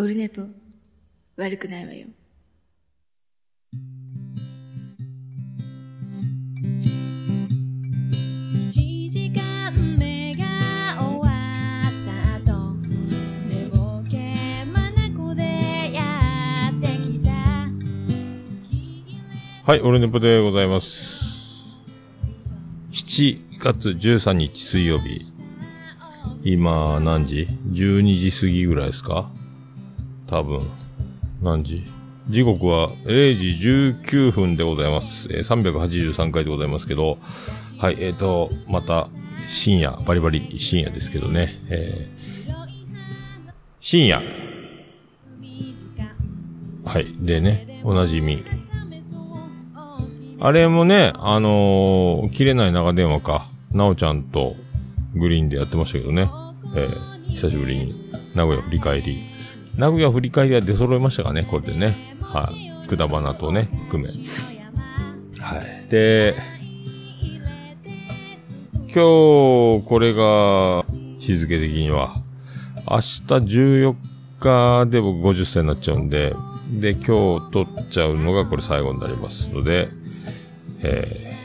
オルネポ、悪くないわよ。一時間目が終わった後寝ぼけまなこでやってきたはい、オルネポでございます。7月13日水曜日。今、何時 ?12 時過ぎぐらいですか？多分。何時？時刻は0時19分でございます。えー383回でございますけど、はい、えーと、また、深夜、バリバリ深夜ですけどね、えー深夜。はい、でね、おなじみ、あれもね、あのー切れない長電話か。なおちゃんとグリーンでやってましたけどね。えー久しぶりに名古屋振り返り。名古屋振り返りは出揃いましたかね、これでね。はい。くだばなとね、含め。はい。で、今日、これが、日付的には、明日14日で僕50歳になっちゃうんで、で、今日取っちゃうのがこれ最後になりますので、え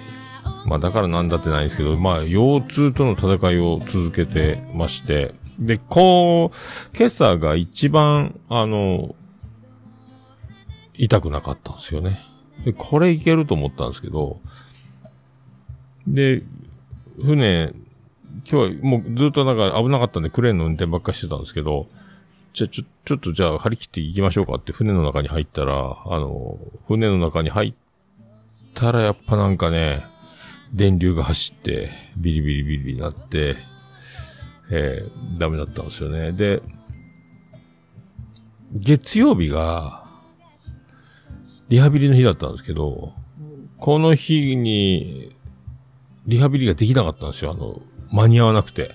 ー、まあだからなんだってないんですけど、まあ腰痛との戦いを続けてまして、で、こう、今朝が一番、あの、痛くなかったんですよね。で、これいけると思ったんですけど、で、船、今日はもうずっとなんか危なかったんでクレーンの運転ばっかしてたんですけど、じゃ、ちょ、ちょっとじゃあ張り切って行きましょうかって船の中に入ったら、あの、船の中に入ったらやっぱなんかね、電流が走って、ビリビリビリになって、えー、ダメだったんですよね。で、月曜日が、リハビリの日だったんですけど、この日に、リハビリができなかったんですよ。あの、間に合わなくて。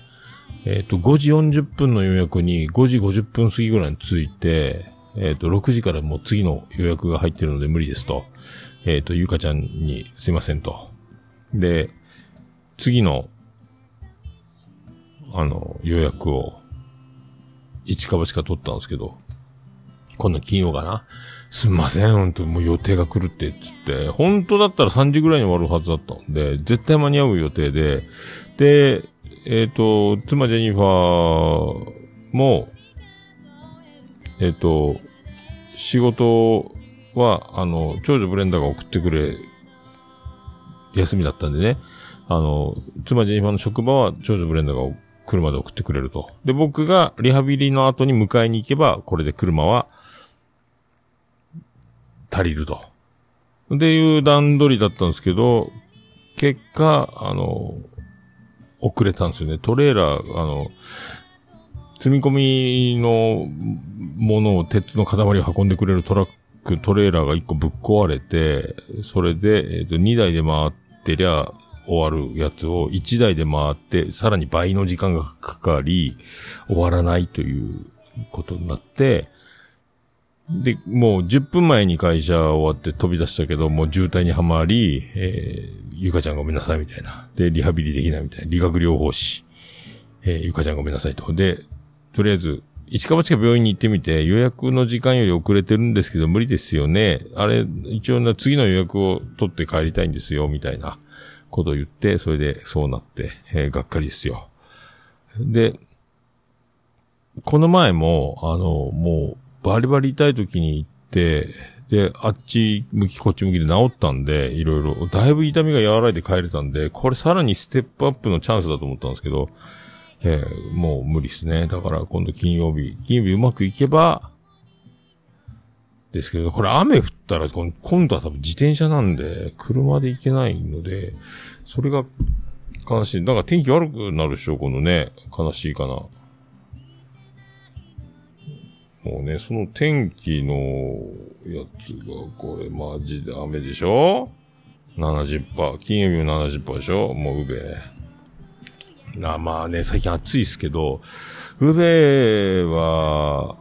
えっ、と、5時40分の予約に5時50分過ぎぐらいに着いて、えっ、と、6時からもう次の予約が入ってるので無理ですと。えっ、と、ゆかちゃんにすいませんと。で、次の、あの、予約を、一か八か取ったんですけど、今度金曜かな？すんません、本当もう予定が来るって、つって、本当だったら3時ぐらいに終わるはずだったんで、絶対間に合う予定で、で、えっ、と、妻ジェニファーも、えっ、と、仕事は、あの、長女ブレンダーが送ってくれ、休みだったんでね、あの、妻ジェニファーの職場は長女ブレンダーが車で送ってくれると。で、僕がリハビリの後に迎えに行けば、これで車は、足りると。っていう段取りだったんですけど、結果、あの、遅れたんですよね。トレーラー、あの、積み込みのものを鉄の塊を運んでくれるトラック、トレーラーが1個ぶっ壊れて、それで、えっ、と、2台で回ってりゃ終わるやつを1台で回って、さらに倍の時間がかかり、終わらないということになって、で、もう10分前に会社終わって飛び出したけど、もう渋滞にはまり、えー、ゆかちゃんごめんなさいみたいな。で、リハビリできないみたいな。理学療法士。えー、ゆかちゃんごめんなさいと。で、とりあえず、一か八か病院に行ってみて、予約の時間より遅れてるんですけど、無理ですよね。あれ、一応な、次の予約を取って帰りたいんですよ、みたいなことを言って、それでそうなって、えーがっかりですよ。で、この前も、あの、もう、バリバリ痛い時に行って、で、あっち向きこっち向きで治ったんで、いろいろ、だいぶ痛みが和らいで帰れたんで、これさらにステップアップのチャンスだと思ったんですけど、えーもう無理ですね。だから今度金曜日、金曜日うまくいけば、ですけど、これ雨降ったら、今度は多分自転車なんで、車で行けないので、それが悲しい。だから天気悪くなるでしょ、このね、悲しいかな。もうね、その天気のやつが、これマジで雨でしょ ?70%。金曜日も70%でしょ？もううべ。な、まあね、最近暑いですけど、うべは、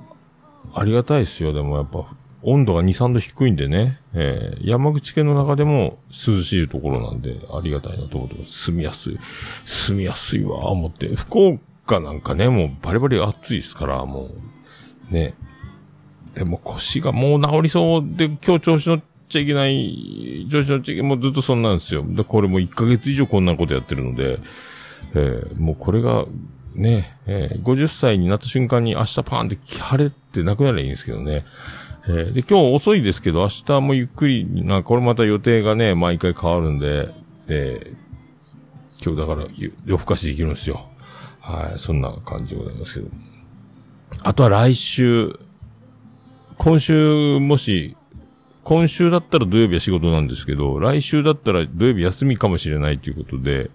ありがたいですよ。でもやっぱ、温度が2、3度低いんでね、えー山口県の中でも涼しいところなんで、ありがたいなと思ってます。住みやすい。住みやすいわ、思って。福岡なんかね、もうバリバリ暑いですから、もう、ね。でも腰がもう治りそうで、今日調子乗っちゃいけない、調子乗っちゃいけない、もうずっとそんなんですよ。で、これもう1ヶ月以上こんなことやってるので、えーもうこれが、ね、えー50歳になった瞬間に明日パーンって晴れってなくなりゃいいんですけどね。えーで、今日遅いですけど、明日もゆっくり、なこれまた予定がね、毎回変わるんで、で、今日だから夜更かしできるんですよ。はい、そんな感じでございますけど。あとは来週、今週もし、今週だったら土曜日は仕事なんですけど、来週だったら土曜日休みかもしれないということで、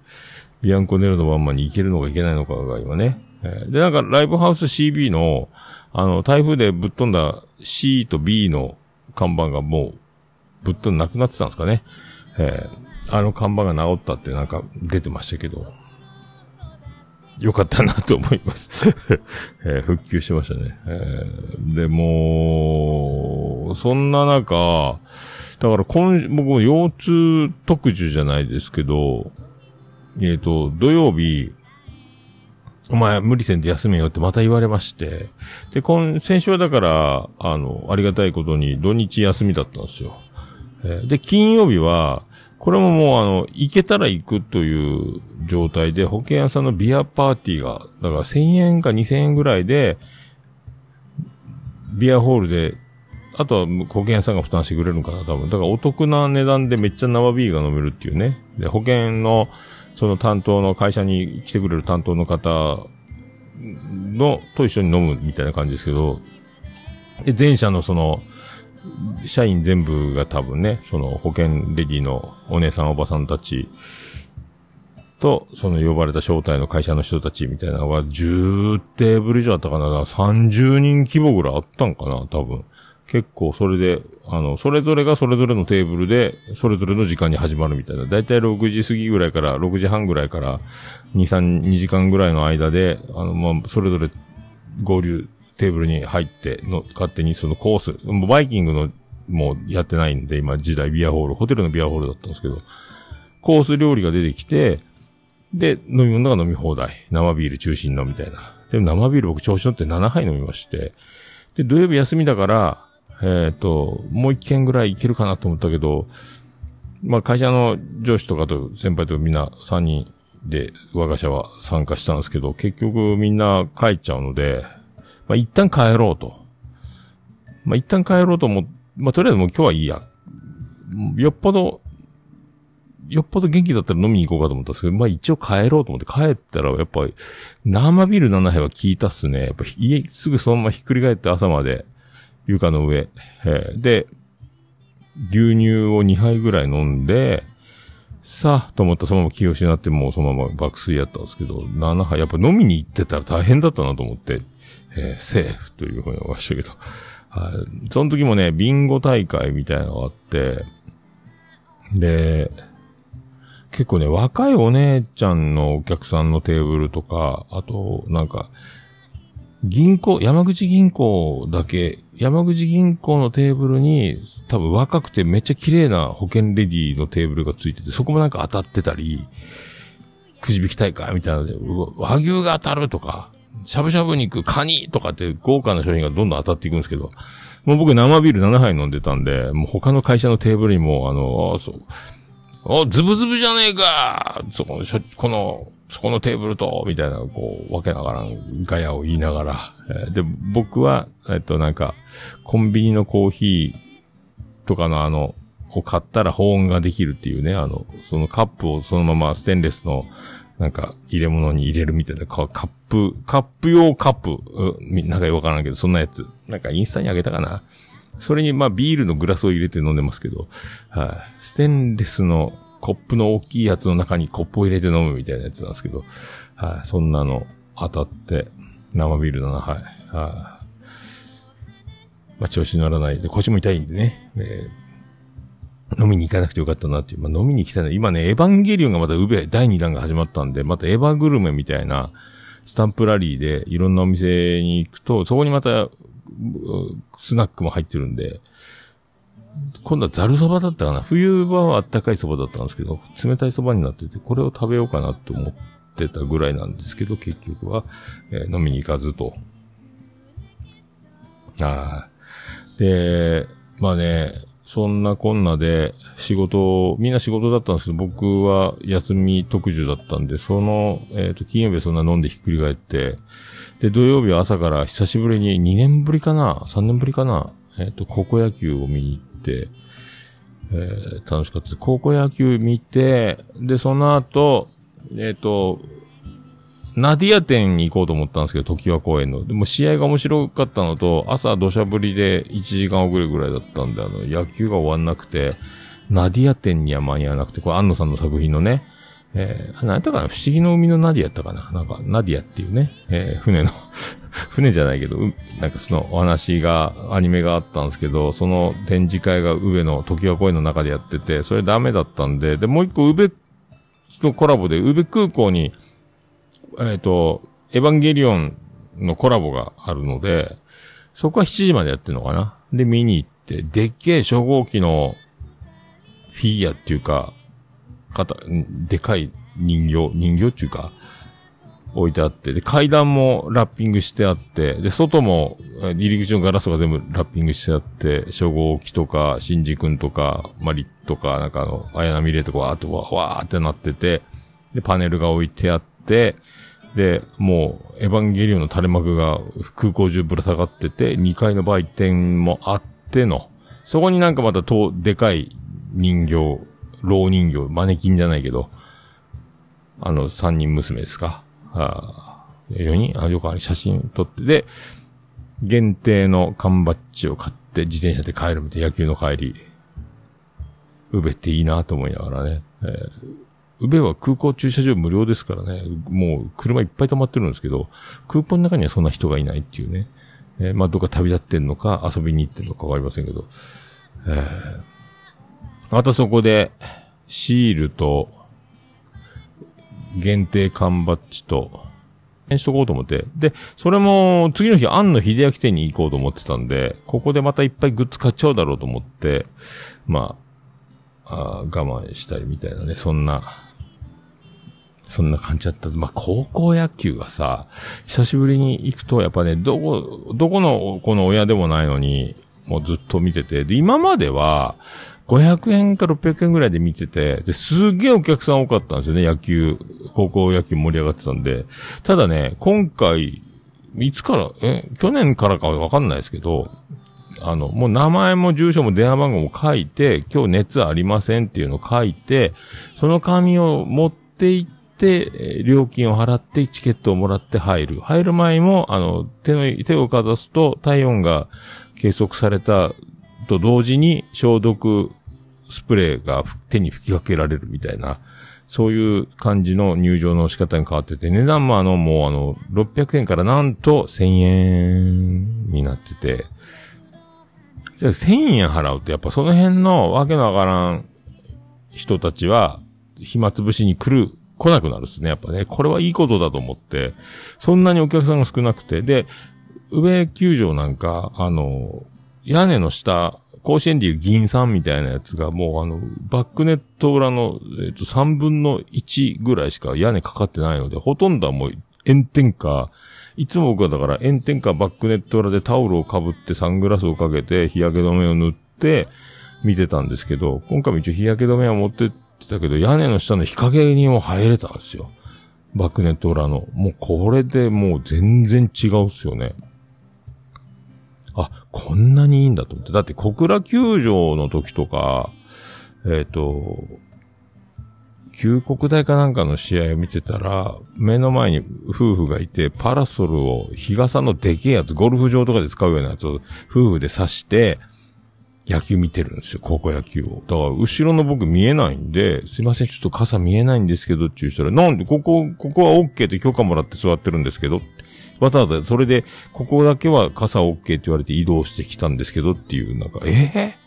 ビアンコネロのワンマンに行けるのか行けないのかが今ね。で、なんかライブハウス CB の、あの、台風でぶっ飛んだ C と B の看板がもう、ぶっ飛んでなくなってたんですかね。えーあの看板が治ったってなんか出てましたけど、よかったなと思います。えー復旧しましたね。えーで、も、そんな中、だから今、僕も腰痛特需じゃないですけど、えっ、と、土曜日、お前無理せんで休めよってまた言われまして、で、今、先週はだから、あの、ありがたいことに土日休みだったんですよ。えで、金曜日は、これももうあの、行けたら行くという状態で、保険屋さんのビアパーティーが、だから1000円か2000円ぐらいで、ビアホールで、あとは保険屋さんが負担してくれるのかな、多分。だからお得な値段でめっちゃ生ビールが飲めるっていうね。で、保険の、その担当の会社に来てくれる担当の方の、と一緒に飲むみたいな感じですけど、で、前者のその、社員全部が多分ね、その保険レディのお姉さんおばさんたちと、その呼ばれた招待の会社の人たちみたいなのが10テーブル以上あったかな。30人規模ぐらいあったんかな、多分。結構それで、あの、それぞれがそれぞれのテーブルで、それぞれの時間に始まるみたいな。だいたい6時過ぎぐらいから、6時半ぐらいから、2、3、2時間ぐらいの間で、あの、まあ、それぞれ合流テーブルに入っての、勝手にそのコース、もうバイキングのもうやってないんで、今時代ビアホール、ホテルのビアホールだったんですけど、コース料理が出てきて、で、飲み物が飲み放題。生ビール中心のみたいな。でも生ビール僕調子乗って7杯飲みまして、で、土曜日休みだから、えっ、と、もう一軒ぐらい行けるかなと思ったけど、まあ会社の上司とかと先輩とみんな3人で我が社は参加したんですけど、結局みんな帰っちゃうので、まあ一旦帰ろうと。まあ一旦帰ろうと思まあとりあえずもう今日はいいや。よっぽど、よっぽど元気だったら飲みに行こうかと思ったんですけど、まあ一応帰ろうと思って帰ったら、やっぱり、生ビール7杯は効いたっすね。やっぱ家すぐそのままひっくり返って朝まで床の上。えーで、牛乳を2杯ぐらい飲んで、さあ、と思ったらそのまま気を失ってもうそのまま爆睡やったんですけど、7杯、やっぱ飲みに行ってたら大変だったなと思って、えーセーフというふうに思いましたけど。はい。その時もね、ビンゴ大会みたいなのがあって、で、結構ね、若いお姉ちゃんのお客さんのテーブルとか、あと、なんか、銀行、山口銀行だけ、山口銀行のテーブルに、多分若くてめっちゃ綺麗な保険レディのテーブルがついてて、そこもなんか当たってたり、くじ引き大会みたいなので、和牛が当たるとか、しゃぶしゃぶ肉、カニとかって豪華な商品がどんどん当たっていくんですけど、もう僕生ビール7杯飲んでたんで、もう他の会社のテーブルにも、あの、あそう、お、ズブズブじゃねえかそこ、しょこの、そこのテーブルと、みたいな、こう、わけながらんガヤを言いながら。えで、僕は、えっと、なんか、コンビニのコーヒーとかのあの、を買ったら保温ができるっていうね、あの、そのカップをそのままステンレスの、なんか、入れ物に入れるみたいな、カップ、カップ用カップ、うなんかよくわからんけど、そんなやつ。なんかインスタにあげたかな。それに、まあ、ビールのグラスを入れて飲んでますけど、はい、ステンレスのコップの大きいやつの中にコップを入れて飲むみたいなやつなんですけど、はい、そんなの当たって、生ビールだな、はい。はい、まあ、調子乗らないで、腰も痛いんでね、えー飲みに行かなくてよかったなっていう。まあ、飲みに行きたいな。今ね、エヴァンゲリオンがまたウベ第2弾が始まったんで、またエヴァグルメみたいな、スタンプラリーでいろんなお店に行くと、そこにまた、スナックも入ってるんで、今度はザルそばだったかな冬場はあったかいそばだったんですけど、冷たいそばになってて、これを食べようかなと思ってたぐらいなんですけど、結局は、えー飲みに行かずと。ああ。で、まあね、そんなこんなで仕事、みんな仕事だったんですけど、僕は休み特需だったんで、その、えっ、と、金曜日はそんな飲んでひっくり返って、で、土曜日は朝から久しぶりに2年ぶりかな ?3 年ぶりかな？えっ、と、高校野球を見に行って、えー楽しかったです。高校野球見て、で、その後、えっ、と、ナディア店に行こうと思ったんですけど、時和公園の。でも試合が面白かったのと、朝土砂降りで1時間遅れぐらいだったんで、あの、野球が終わんなくて、ナディア店には間に合わなくて、これ安野さんの作品のね、えー、何やったかな？不思議の海のナディアやったかな？なんか、ナディアっていうね、えー船の、船じゃないけど、なんかそのお話が、アニメがあったんですけど、その展示会が宇部の時和公園の中でやってて、それダメだったんで、で、もう一個宇部のコラボで、宇部空港に、えっ、と、エヴァンゲリオンのコラボがあるので、そこは7時までやってるのかな？で、見に行って、でっけえ初号機のフィギュアっていうか、かた、でかい人形、人形っていうか、置いてあって、で、階段もラッピングしてあって、で、外も、入り口のガラスが全部ラッピングしてあって、初号機とか、シンジ君とか、マリとか、なんかあの、綾波レイとかわーっとわわーってなってて、で、パネルが置いてあって、で、もう、エヴァンゲリオンの垂れ幕が空港中ぶら下がってて、2階の売店もあっての、そこになんかまたと、でかい人形、老人形、マネキンじゃないけど、あの、三人娘ですか。あ4人あ、よくあれ写真撮って、で、限定の缶バッジを買って自転車で帰るみたいな野球の帰り。宇部っていいなと思いながらね。えー宇部は空港駐車場無料ですからね。もう車いっぱい止まってるんですけど、空港の中にはそんな人がいないっていうね。えーまあ、どっか旅立ってんのか遊びに行ってんのかわかりませんけど。えーまたそこで、シールと、限定缶バッジと、しとこうと思って。で、それも、次の日、庵野秀明店に行こうと思ってたんで、ここでまたいっぱいグッズ買っちゃうだろうと思って、まあ、あ我慢したりみたいなね、そんな、そんな感じだった。まあ、高校野球がさ、久しぶりに行くと、やっぱね、どこ、どこの子の親でもないのに、もうずっと見てて、で、今までは、500円か600円ぐらいで見てて、で、すげえお客さん多かったんですよね、野球、高校野球盛り上がってたんで。ただね、今回、いつから、え、去年からかわかんないですけど、あの、もう名前も住所も電話番号も書いて、今日熱ありませんっていうのを書いて、その紙を持って行って、料金を払ってチケットをもらって入る。入る前も、あの、手の、手をかざすと体温が計測されたと同時に消毒スプレーが手に吹きかけられるみたいな、そういう感じの入場の仕方に変わってて、値段もあの、もうあの、600円からなんと1000円になってて、じゃあ1000円払うとやっぱその辺のわけのわからん人たちは、暇つぶしに来る、来なくなるっすね。やっぱね、これはいいことだと思って、そんなにお客さんが少なくて、で、上球場なんか、あの、屋根の下、甲子園でいう銀さんみたいなやつがもうあの、バックネット裏の、えっと、3分の1ぐらいしか屋根かかってないので、ほとんどはもう炎天下、いつも僕はだから炎天下バックネット裏でタオルをかぶってサングラスをかけて日焼け止めを塗って見てたんですけど、今回も一応日焼け止めは持ってってたけど、屋根の下の日陰にも入れたんですよ。バックネット裏の。もうこれでもう全然違うっすよね。あ、こんなにいいんだと思って。だって小倉球場の時とか、えっ、と、旧国大かなんかの試合を見てたら、目の前に夫婦がいて、パラソルを日傘のでけえやつ、ゴルフ場とかで使うようなやつを夫婦で刺して、野球見てるんですよ、高校野球を。だから、後ろの僕見えないんで、すいません、ちょっと傘見えないんですけどって言う人ら、なんで、ここ、ここは OK って許可もらって座ってるんですけど、わざわざ、それで、ここだけは傘 OK って言われて移動してきたんですけどっていう、なんか、ええ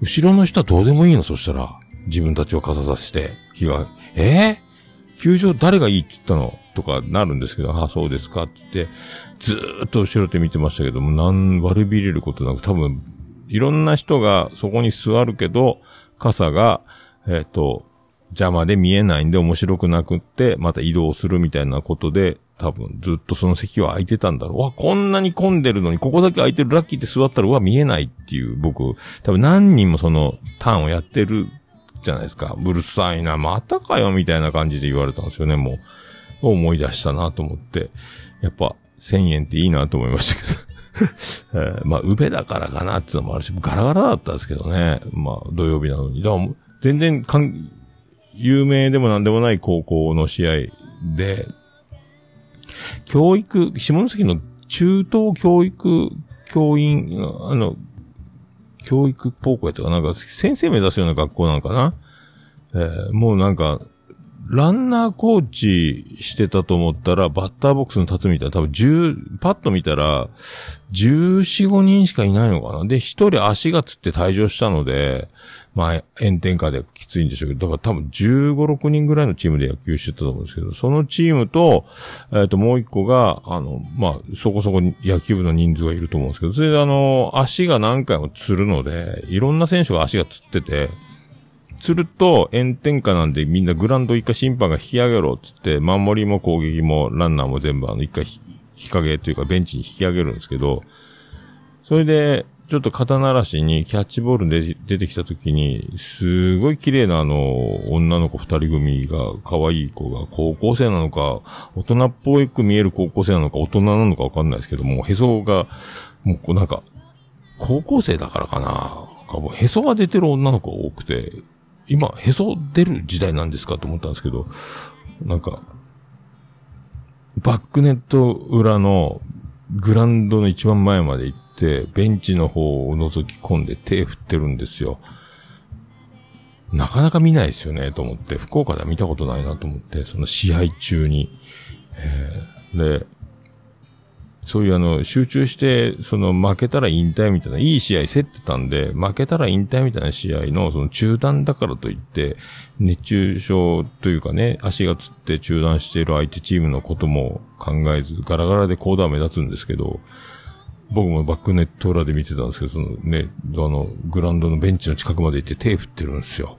後ろの人はどうでもいいのそしたら。自分たちを傘さして、日が、ええ球場誰がいいって言ったのとかなるんですけど、ああ、そうですかって言って、ずーっと後ろで見てましたけども、なん、悪びれることなく、多分、いろんな人がそこに座るけど、傘が、えっ、と、邪魔で見えないんで面白くなくって、また移動するみたいなことで、多分ずっとその席は空いてたんだろう。わ、こんなに混んでるのに、ここだけ空いてるラッキーって座ったら、うわ、見えないっていう、僕、多分何人もそのターンをやってるじゃないですか。うるさいな、またかよ、みたいな感じで言われたんですよね、もう。思い出したなと思って。やっぱ、1000円っていいなと思いましたけど。えーまあ、宇部だからかなっていうのもあるし、ガラガラだったんですけどね。まあ、土曜日なのに。だから、全然かん、有名でもなんでもない高校の試合で、教育、下関の中等教育教員、あの、教育高校やったかな？んか、先生目指すような学校なのかな？えーもうなんか、ランナーコーチしてたと思ったら、バッターボックスに立つみたいな、多分10、パッと見たら、14、5人しかいないのかな？で、1人足がつって退場したので、まあ、炎天下できついんでしょうけど、だから多分15、6人ぐらいのチームで野球してたと思うんですけど、そのチームと、えっ、と、もう一個が、あの、まあ、そこそこに野球部の人数がいると思うんですけど、それであの、足が何回もつるので、いろんな選手が足がつってて、つると炎天下なんでみんなグランド一回審判が引き上げろっつって、守りも攻撃もランナーも全部あの一回日陰というかベンチに引き上げるんですけど、それで、ちょっと肩慣らしにキャッチボールで出てきた時に、すごい綺麗なあの、女の子二人組が、可愛い子が高校生なのか、大人っぽく見える高校生なのか、大人なのかわかんないですけども、へそが、もうこうなんか、高校生だからかな。かもへそが出てる女の子が多くて、今、へそ出る時代なんですかと思ったんですけど、なんか、バックネット裏のグランドの一番前まで行って、ベンチの方を覗き込んで手振ってるんですよ。なかなか見ないですよね、と思って。福岡では見たことないなと思って、その試合中に。えーで、そういうあの、集中して、その負けたら引退みたいな、いい試合競ってたんで、負けたら引退みたいな試合の、その中断だからといって、熱中症というかね、足がつって中断している相手チームのことも考えず、ガラガラでコーダー目立つんですけど、僕もバックネット裏で見てたんですけど、そのね、あの、グラウンドのベンチの近くまで行って手振ってるんですよ。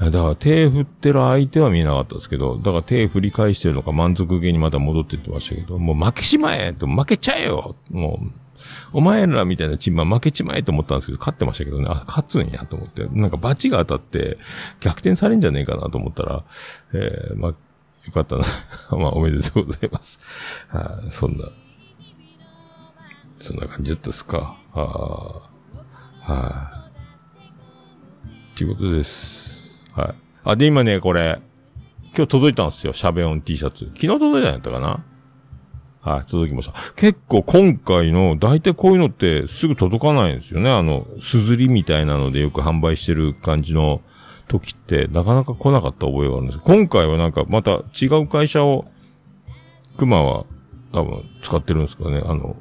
だから手振ってる相手は見えなかったですけど、だから手振り返してるのか満足げにまた戻ってってましたけど、もう負けしまえと負けちゃえよもう、お前らみたいなチームは負けちまえと思ったんですけど、勝ってましたけどね、あ、勝つんやと思って、なんかバチが当たって逆転されんじゃねえかなと思ったら、えー、まあ、よかったな。まあ、おめでとうございます。はい、そんな、そんな感じだったですか。ああ、はい、ということです。はい。あ、で、今ね、これ、今日届いたんですよ。シャベオン T シャツ。昨日届いたんやったかな？はい、届きました。結構今回の、大体こういうのってすぐ届かないんですよね。あの、すずりみたいなのでよく販売してる感じの時って、なかなか来なかった覚えがあるんです今回はなんかまた違う会社を、熊は多分使ってるんですかね。あの、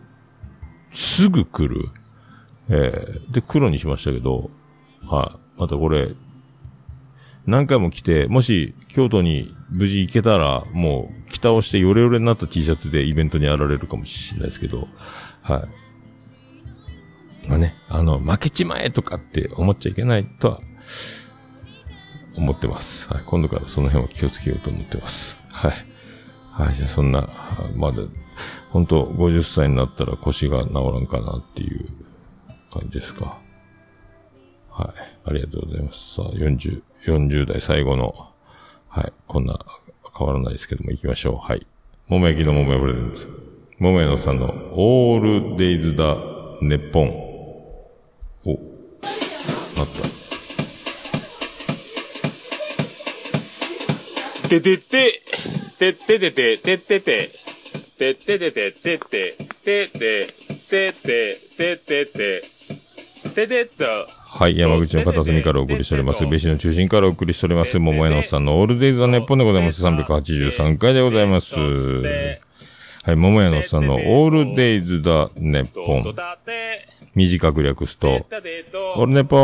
すぐ来る。えー、で、黒にしましたけど、はい、またこれ、何回も来て、もし京都に無事行けたら、もう北をしてヨレヨレになった T シャツでイベントにやられるかもしれないですけど、はい。まあね、あの、負けちまえとかって思っちゃいけないとは、思ってます。はい。今度からその辺は気をつけようと思ってます。はい。はい。じゃあそんな、まだ、本当50歳になったら腰が治らんかなっていう感じですか。ありがとうございます。さあ、40、40代最後の、はい。こんな、変わらないですけども、行きましょう。はい。桃焼きの桃屋プレゼンツ。桃屋のさんの、オールデイズだ、ネッポン。お、なった。ててて、てててて、ててて、てててて、てて、てて、てて、ててて、ててと、はい。山口の片隅からお送りしております。別紙の中心からお送りしております。桃屋のさんのオールデイズ・ザ・ネッポンでございます。383回でございます。はい。桃屋のさんのオールデイズ・ザ・ネッポン。短く略すと、オールネポ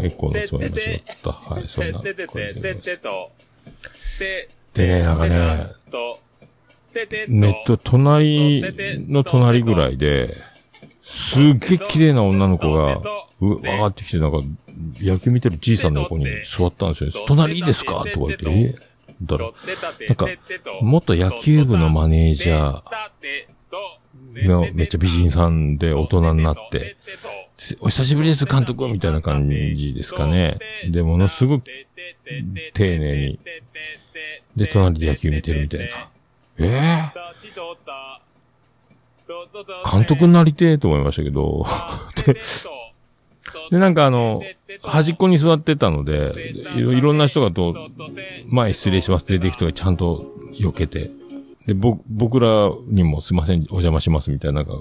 ーエコーのつもり間違った。はい。そんな感じでございます。でね、なんかね、ネット隣の隣ぐらいで、すっげえ綺麗な女の子が、う、上がってきて、なんか、野球見てるじいさんの横に座ったんですよ。隣いいですか？とか言って、え？だろう。なんか、元野球部のマネージャーのめっちゃ美人さんで大人になって、お久しぶりです、監督みたいな感じですかね。で、ものすごく丁寧に。で、隣で野球見てるみたいな。ええ？監督になりてえと思いましたけど、で、で、なんかあの、端っこに座ってたので、いろいろんな人がと、前失礼します出てきた人がちゃんと避けて、で、ぼ、僕らにもすいません、お邪魔しますみたいな、なんか、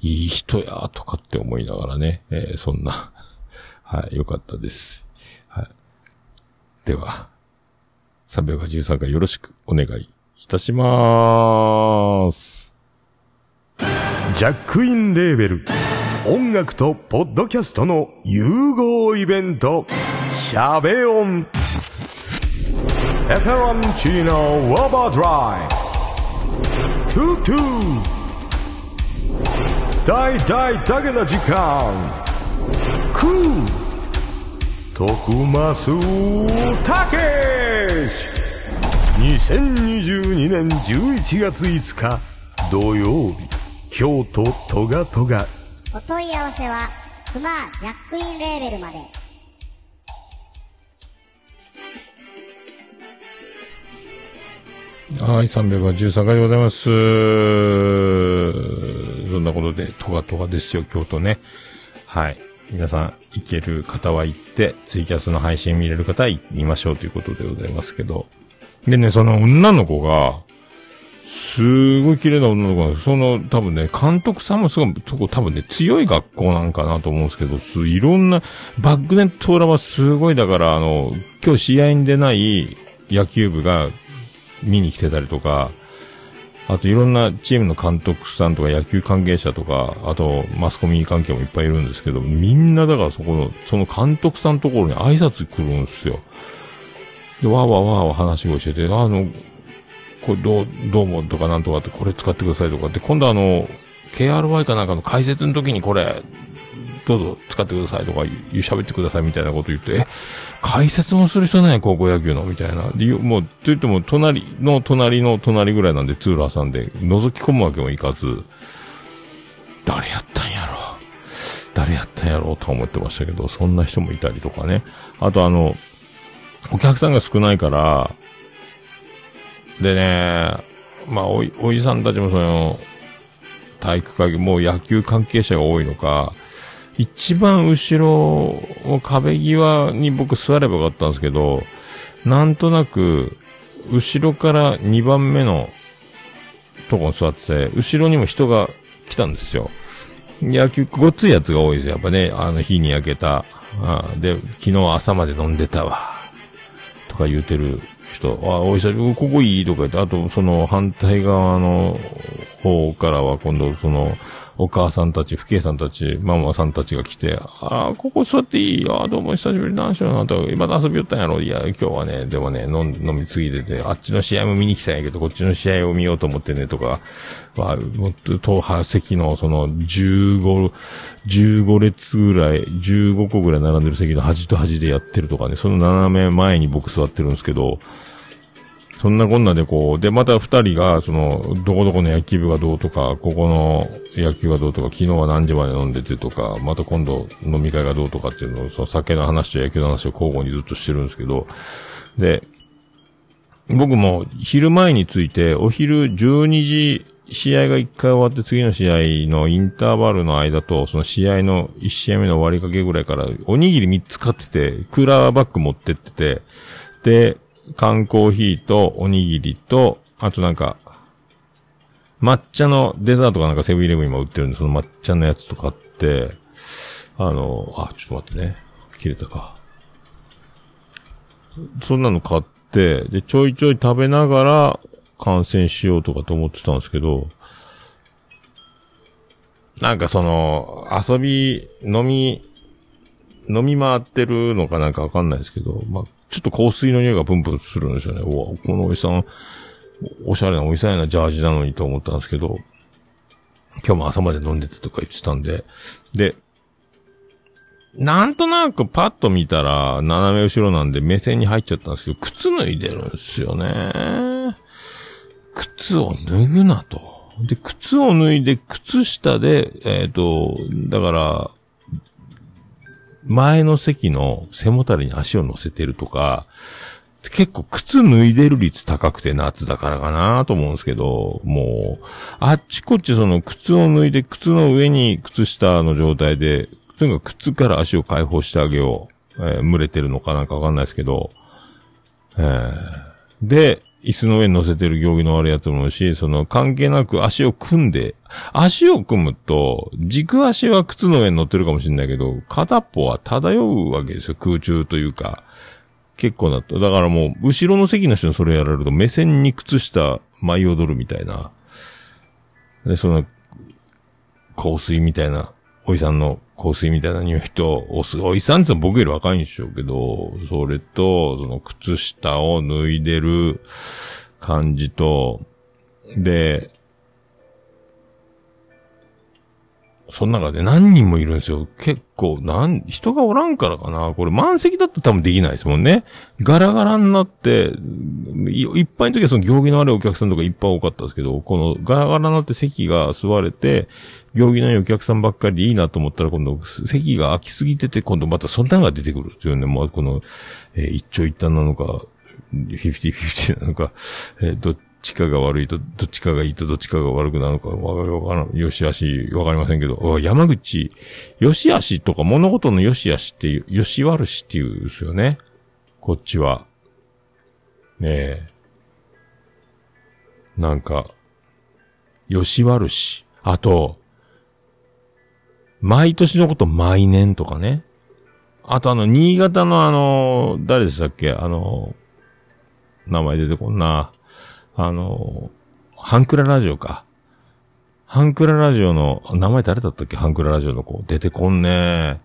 いい人や、とかって思いながらね、えーそんな、はい、よかったです。はい。では、383回よろしくお願いいたしまーす。ジャックインレーベル。音楽とポッドキャストの融合イベント「シャベオン」「エフェロンチーノウォーバードライ」「トゥトゥ」「大大だけな時間」「クー」「徳マスたけし」2022年11月5日土曜日。京都トガトガお問い合わせは、クマジャックインレーベルまで。はい、313回でございます。そんなことで、トガトガですよ、京都ね。はい。皆さん、行ける方は行って、ツイキャスの配信見れる方は見ましょうということでございますけど。でね、その女の子が、すごい綺麗な女の子なんです。その、多分ね、監督さんもすごい、そこ多分ね、強い学校なんかなと思うんですけど、いろんな、バックネット裏はすごい、だから、あの、今日試合に出ない野球部が見に来てたりとか、あといろんなチームの監督さんとか野球関係者とか、あとマスコミ関係もいっぱいいるんですけど、みんなだからそこの、その監督さんのところに挨拶来るんですよ。で、わーわーわーわー話し声してて、あの、これどう、どうもとかなんとかってこれ使ってくださいとかって、今度あの、KRY かなんかの解説の時にこれ、どうぞ使ってくださいとか、喋ってくださいみたいなこと言って、え、解説もする人ね、高校野球のみたいな。もう、と言っても、隣の隣の隣ぐらいなんで通路挟んで、覗き込むわけもいかず、誰やったんやろ？誰やったんやろうと思ってましたけど、そんな人もいたりとかね。あとあの、お客さんが少ないから、でね、まあ、おい、おじさんたちもその、体育会、もう野球関係者が多いのか、一番後ろ、壁際に僕座ればよかったんですけど、なんとなく、後ろから2番目のとこに座ってて、後ろにも人が来たんですよ。野球、ごっついやつが多いですよ。やっぱね、あの日に焼けた。あで、昨日朝まで飲んでたわ。とか言うてる人、あ、おいしい、ここいい？とか言って、あと、その反対側の方からは今度、その、お母さんたち、父兄さんたち、ママさんたちが来て、あ、ここ座っていい？よ、どうも久しぶり。何しようなと、今遊びよったんやろ？いや、今日はね、でもね、飲ん飲みすぎてて、あっちの試合も見に来たんやけど、こっちの試合を見ようと思ってね、とか、は、もっと、党派席の、その、15、15列ぐらい、15個ぐらい並んでる席の端と端でやってるとかね、その斜め前に僕座ってるんですけど、そんなこんなでこう、で、また二人が、その、どこどこの野球部がどうとか、ここの野球がどうとか、昨日は何時まで飲んでてとか、また今度飲み会がどうとかっていうのを、その酒の話と野球の話を交互にずっとしてるんですけど、で、僕も昼前について、お昼12時、試合が1回終わって次の試合のインターバルの間と、その試合の1試合目の終わりかけぐらいから、おにぎり3つ買ってて、クーラーバッグ持ってってて、で、缶コーヒーとおにぎりと、あとなんか、抹茶のデザートがなんかセブンイレブン今売ってるんで、その抹茶のやつとかって、あの、あ、ちょっと待ってね。切れたか。そんなの買って、で、ちょいちょい食べながら観戦しようとかと思ってたんですけど、なんかその、遊び、飲み、飲み回ってるのかなんかわかんないですけど、まあ、ちょっと香水の匂いがプンプンするんですよね。うわ、このおじさん、おしゃれなおじさんやなジャージなのにと思ったんですけど、今日も朝まで飲んでてとか言ってたんで、で、なんとなくパッと見たら、斜め後ろなんで目線に入っちゃったんですけど、靴脱いでるんですよね。靴を脱ぐなと。で、靴を脱いで、靴下で、えっ、と、だから、前の席の背もたれに足を乗せてるとか、結構靴脱いでる率高くて夏だからかなと思うんですけど、もう、あっちこっちその靴を脱いで靴の上に靴下の状態で、とにかく靴から足を解放してあげよう。えー蒸れてるのかなんかわかんないですけど、えーで、椅子の上に乗せてる行儀の悪いやつもいるし、その関係なく足を組んで、足を組むと、軸足は靴の上に乗ってるかもしれないけど、片っぽは漂うわけですよ。空中というか。結構だと。だからもう、後ろの席の人にそれやられると、目線に靴下舞い踊るみたいな。で、その、香水みたいな、おじさんの香水みたいな匂いと、おす、おじさんって僕より若いんでしょうけど、それと、その靴下を脱いでる感じと、で、その中で何人もいるんですよ。結構、なん、人がおらんからかな。これ満席だったら多分できないですもんね。ガラガラになって、いいっぱいの時はその行儀の悪いお客さんとかいっぱい多かったんですけど、このガラガラになって席が座れて、行儀のいいお客さんばっかりでいいなと思ったら今度席が空きすぎてて、今度またそんなのが出てくるっていうね、もうこの、えー一長一短なのか、50-50なのか、えーどっちかが悪いと、どっちかがいいとどっちかが悪くなるか、わからん、よしあし、わかりませんけど、山口、よしあしとか物事のよしあしっていう、よし悪しっていうんですよね。こっちは。ねえ。なんか、よし悪し。あと、毎年のこと毎年とかね。あとあの、新潟のあの、誰でしたっけ？あの、名前出てこんな。あの、ハンクララジオか。ハンクララジオの、名前誰だったっけ？ハンクララジオの子。出てこんね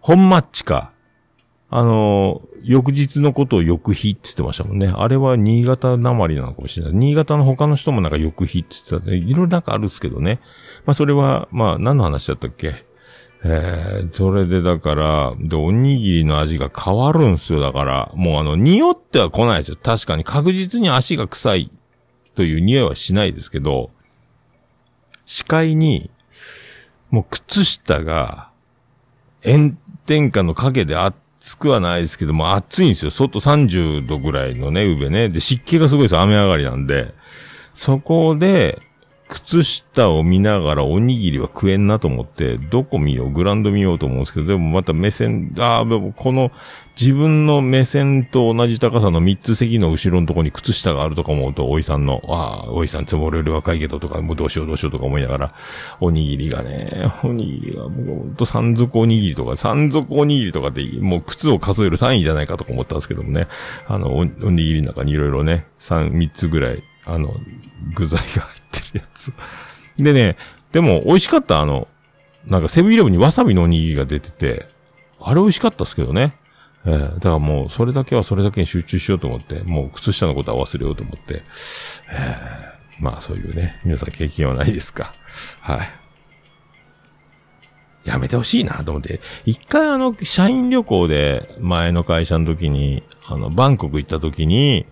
本マッチか。あの、翌日のことを翌日って言ってましたもんね。あれは新潟なまりなのかもしれない。新潟の他の人もなんか翌日って言ってたんで、いろいろなんかあるんですけどね。まあそれは、まあ何の話だったっけ？えー、それでだから、で、おにぎりの味が変わるんすよ。だから、もうあの、匂っては来ないですよ。確かに確実に足が臭いという匂いはしないですけど、視界に、もう靴下が、炎天下の影で暑くはないですけども、暑いんですよ。外30度ぐらいのね、上ね。で、湿気がすごいです。雨上がりなんで。そこで、靴下を見ながらおにぎりは食えんなと思って、どこ見よう、グランド見ようと思うんですけど、でもまた目線、ああ、でもこの自分の目線と同じ高さの3つ席の後ろのとこに靴下があるとか思うと、おいさんの、ああ、おいさんつも俺より若いけどとか、もうどうしようどうしようとか思いながら、おにぎりがね、おにぎりがもうほんと山賊おにぎりとか、山賊おにぎりとかって、もう靴を数える単位じゃないかとか思ったんですけどもね、あの、おおにぎりの中にいろいろね、3、3つぐらい、あの、具材が入ってるやつ。でね、でも美味しかった、あの、なんかセブンイレブンにわさびのおにぎりが出てて、あれ美味しかったですけどね。えーだからもう、それだけはそれだけに集中しようと思って、もう靴下のことは忘れようと思って、えーまあそういうね、皆さん経験はないですか。はい。やめてほしいなと思って、一回あの、社員旅行で、前の会社の時に、あの、バンコク行った時に、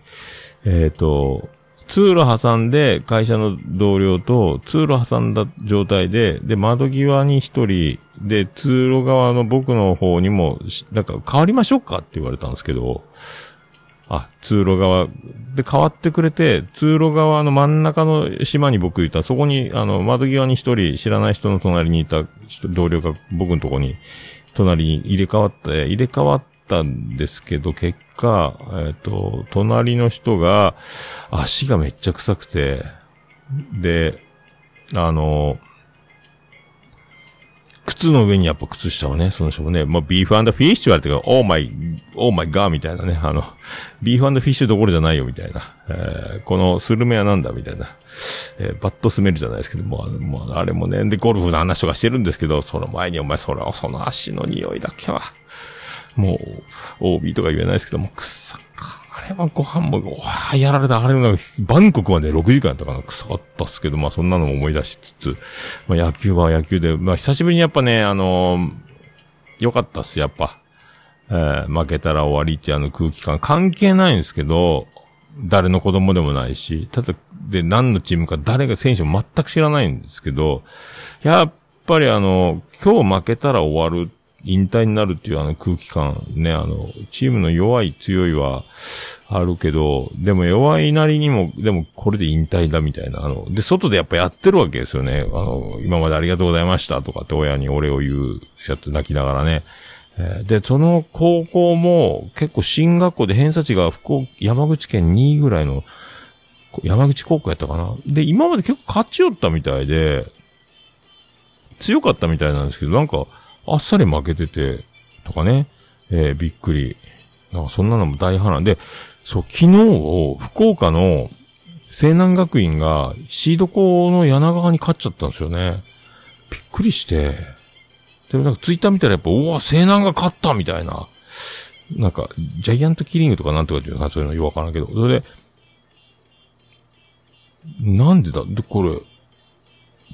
えっ、と、通路挟んで、会社の同僚と通路挟んだ状態で、で、窓際に一人、で、通路側の僕の方にも、なんか変わりましょうかって言われたんですけど、あ、通路側で変わってくれて、通路側の真ん中の島に僕いた、そこに、あの、窓際に一人知らない人の隣にいた同僚が僕のとこに、隣に入れ替わって、入れ替わったんですけど、結果、えっ、と、隣の人が、足がめっちゃ臭くて、で、あの、靴の上にやっぱ靴下をね、その人もね、まあ、 beef fish って言われてから、 oh my、oh my God みたいなね、あの、 beef fish どころじゃないよみたいな、えーこのスルメはなんだみたいな、えー bad smell じゃないですけども、もうあれもね、で、ゴルフの話とかしてるんですけど、その前にお前それは、その足の匂いだけは、もう、OB とか言えないですけども、くっさ。あれはご飯も、わあ、やられた。あれも、バンコクまで6時間やったかな。臭かったっすけど、まあそんなのも思い出しつつ、まあ野球は野球で、まあ久しぶりにやっぱね、あのーよかったっす、やっぱ。えー負けたら終わりってあの空気感関係ないんですけど、誰の子供でもないし、ただ、で、何のチームか誰が選手も全く知らないんですけど、やっぱりあの、今日負けたら終わる、引退になるっていうあの空気感、ね、あの、チームの弱い強いはあるけど、でも弱いなりにも、でもこれで引退だみたいな、あの、で、外でやっぱやってるわけですよね。あの、今までありがとうございましたとかって親にお礼を言うやつ泣きながらね。えーで、その高校も結構進学校で偏差値が福岡、山口県2位ぐらいの、山口高校やったかな。で、今まで結構勝ち寄ったみたいで、強かったみたいなんですけど、なんか、あっさり負けてて、とかね、えーびっくり。なんかそんなのも大波乱で、そう、昨日を、福岡の西南学院がシード校の柳川に勝っちゃったんですよね。びっくりして、でもなんかツイッター見たらやっぱ、うわ、西南が勝ったみたいな。なんか、ジャイアントキリングとかなんとかっていうのかそういうのよくわからんけど、それで、なんでだ？で、これ、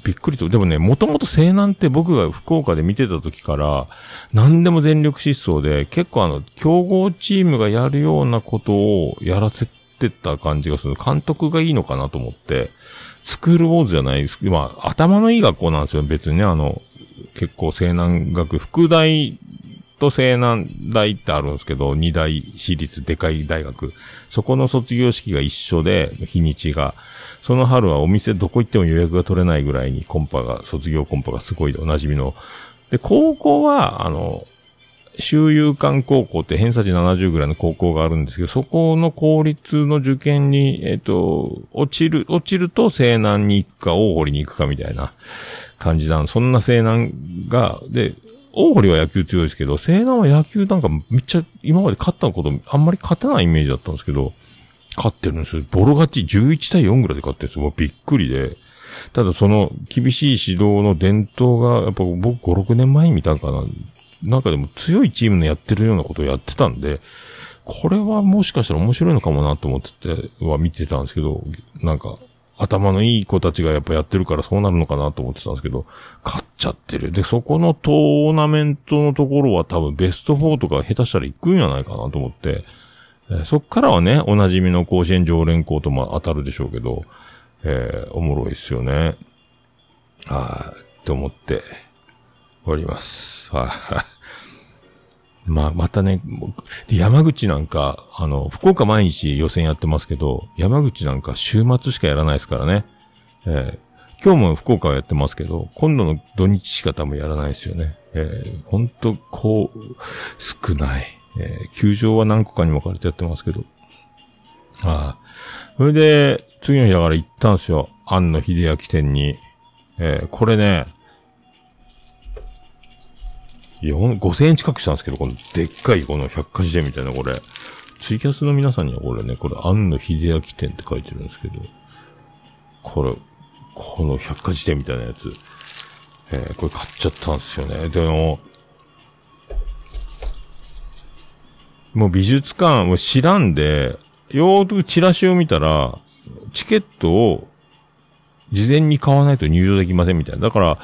びっくりと。でもね、もともと西南って僕が福岡で見てた時から、何でも全力疾走で、結構あの、競合チームがやるようなことをやらせてた感じがする。監督がいいのかなと思って、スクールウォーズじゃないです。まあ、頭のいい学校なんですよ、別にね。あの、結構西南学、副大と西南大ってあるんですけど、二大私立でかい大学。そこの卒業式が一緒で、日にちが。その春はお店どこ行っても予約が取れないぐらいにコンパが、卒業コンパがすごいでおなじみの。で、高校は、あの、修友館高校って偏差値70ぐらいの高校があるんですけど、そこの公立の受験に、えっ、と、落ちる、落ちると西南に行くか、大堀に行くかみたいな感じなん。そんな西南が、で、大堀は野球強いですけど、西南は野球なんかめっちゃ今まで勝ったことあんまり勝てないイメージだったんですけど、勝ってるんですよ。ボロ勝ち11対4ぐらいで勝ってるんですよ。もうびっくりで。ただその厳しい指導の伝統が、やっぱ僕5、6年前見たんかな。なんかでも強いチームのやってるようなことをやってたんで、これはもしかしたら面白いのかもなと思ってて、は見てたんですけど、なんか、頭のいい子たちがやっぱやってるからそうなるのかなと思ってたんですけど、勝っちゃってる。で、そこのトーナメントのところは多分ベスト4とか下手したら行くんじゃないかなと思って、えーそっからはね、おなじみの甲子園常連校とも当たるでしょうけど、えーおもろいっすよね。はい、って思っております。はい。まあ、またね、山口なんか、あの、福岡毎日予選やってますけど、山口なんか週末しかやらないですからね。えー今日も福岡はやってますけど、今度の土日しか多分やらないですよね。えー、ほんと、こう、少ない。えー球場は何個かに分かれてやってますけど。はい。それで、次の日だから行ったんですよ。庵野秀明店に。えーこれね、5000円近くしたんですけど、このでっかいこの百科事典みたいなこれ。ツイキャスの皆さんにはこれね、これ庵野秀明店って書いてるんですけど、これ、この百科事典みたいなやつ。えーこれ買っちゃったんですよね。でも、もう美術館を知らんで、よーくチラシを見たら、チケットを事前に買わないと入場できませんみたいな。だから、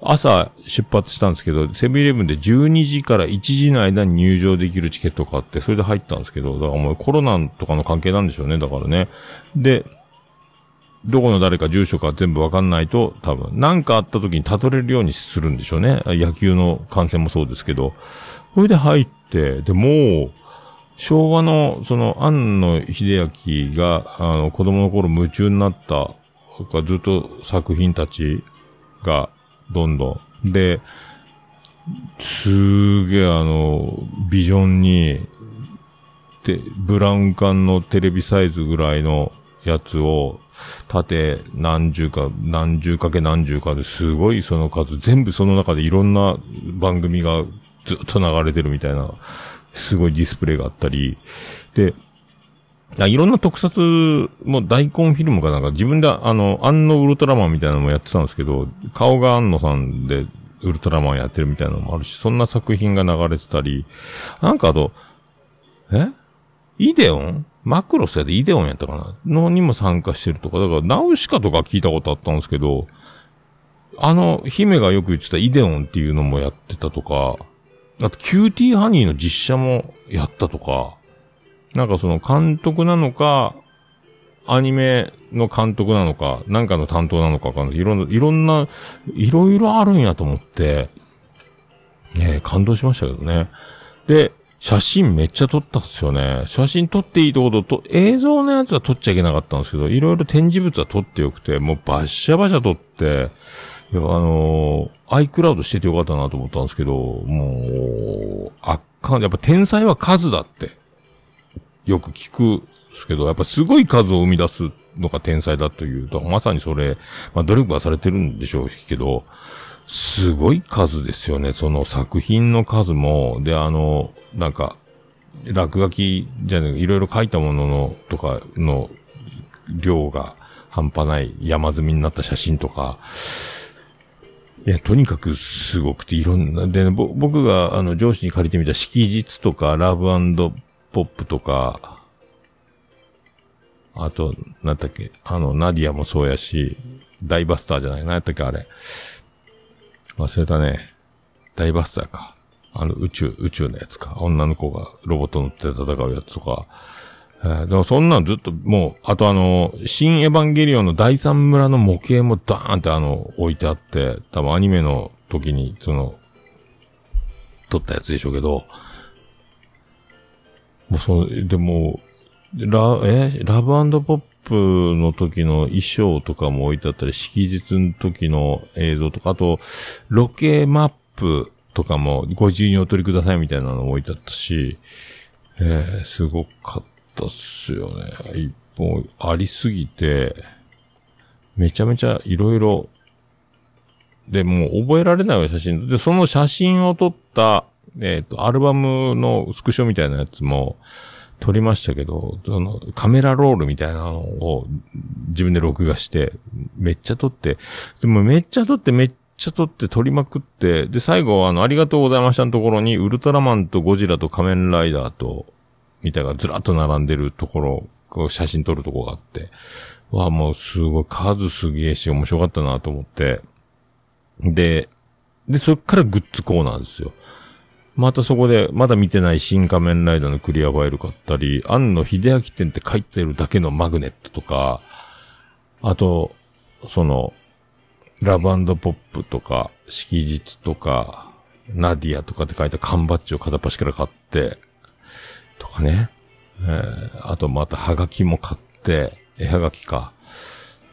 朝出発したんですけど、セブンイレブンで12時から1時の間に入場できるチケットを買って、それで入ったんですけど、だからもうコロナとかの関係なんでしょうね。だからね。で、どこの誰か住所か全部わかんないと、多分、何かあった時にたどれるようにするんでしょうね。野球の観戦もそうですけど。それで入って、で、もう、昭和の、その、庵野秀明が、あの、子供の頃夢中になった、かずっと作品たちが、どんどん。で、すげえあの、ビジョンに、で、ブラウン管のテレビサイズぐらいのやつを、縦何十か、何十かけ何十かですごいその数、全部その中でいろんな番組がずっと流れてるみたいな、すごいディスプレイがあったり、で、いろんな特撮も大根フィルムかなんか自分であの、安野ウルトラマンみたいなのもやってたんですけど、顔が安野さんでウルトラマンやってるみたいなのもあるし、そんな作品が流れてたり、なんかあと、え？イデオン？マクロスやでイデオンやったかな？のにも参加してるとか、だからナウシカとか聞いたことあったんですけど、あの、姫がよく言ってたイデオンっていうのもやってたとか、あと、キューティーハニーの実写もやったとか、なんかその監督なのか、アニメの監督なのか、なんかの担当なのかわかんない。いろんな、いろんな、いろいろあるんやと思って、ねえ感動しましたけどね。で、写真めっちゃ撮ったっすよね。写真撮っていいところと、映像のやつは撮っちゃいけなかったんですけど、いろいろ展示物は撮ってよくて、もうバッシャバシャ撮って、いや、あのー、iCloud しててよかったなと思ったんですけど、もう、圧巻、やっぱ天才は数だって、よく聞くですけど、やっぱすごい数を生み出すのが天才だという、だからまさにそれ、まあ努力はされてるんでしょうけど、すごい数ですよね。その作品の数も、で、あの、なんか、落書きじゃねいろいろ書いたものの、とかの量が半端ない山積みになった写真とか、いや、とにかくすごくていろんな、で、ぼ僕があの上司に借りてみた式日とかラブポップとか、あと、なんだっけ、あの、ナディアもそうやし、ダイバスターじゃない、なんやったっけ、あれ。忘れたね。ダイバスターか。あの、宇宙、宇宙のやつか。女の子がロボット乗って戦うやつとか。えー、でもそんなんずっと、もう、あとあの、新エヴァンゲリオンの第三村の模型もダーンってあの、置いてあって、多分アニメの時に、その、撮ったやつでしょうけど、もうその、でも、ラ、え？ラブポップの時の衣装とかも置いてあったり、式日の時の映像とか、あと、ロケマップとかもご自由にお取りくださいみたいなのも置いてあったし、えー、すごかったっすよね。一本ありすぎて、めちゃめちゃいろいろ、で、もう覚えられない写真。で、その写真を撮った、えっ、と、アルバムのスクショみたいなやつも、撮りましたけど、そのカメラロールみたいなのを自分で録画して、めっちゃ撮って、でもめっちゃ撮ってめっちゃ撮って撮りまくって、で、最後あの、ありがとうございましたのところに、ウルトラマンとゴジラと仮面ライダーと、みたいなずらっと並んでるところ、こう写真撮るとこがあって、わもうすごい数すげえし面白かったなと思って、で、で、そっからグッズコーナーですよ。またそこで、まだ見てない新仮面ライダーのクリアファイル買ったり、庵野秀明店って書いてるだけのマグネットとか、あと、その、ラブポップとか、式日とか、ナディアとかって書いた缶バッジを片っ端から買って、とかね。えー、あとまたハガキも買って、絵ハガキか。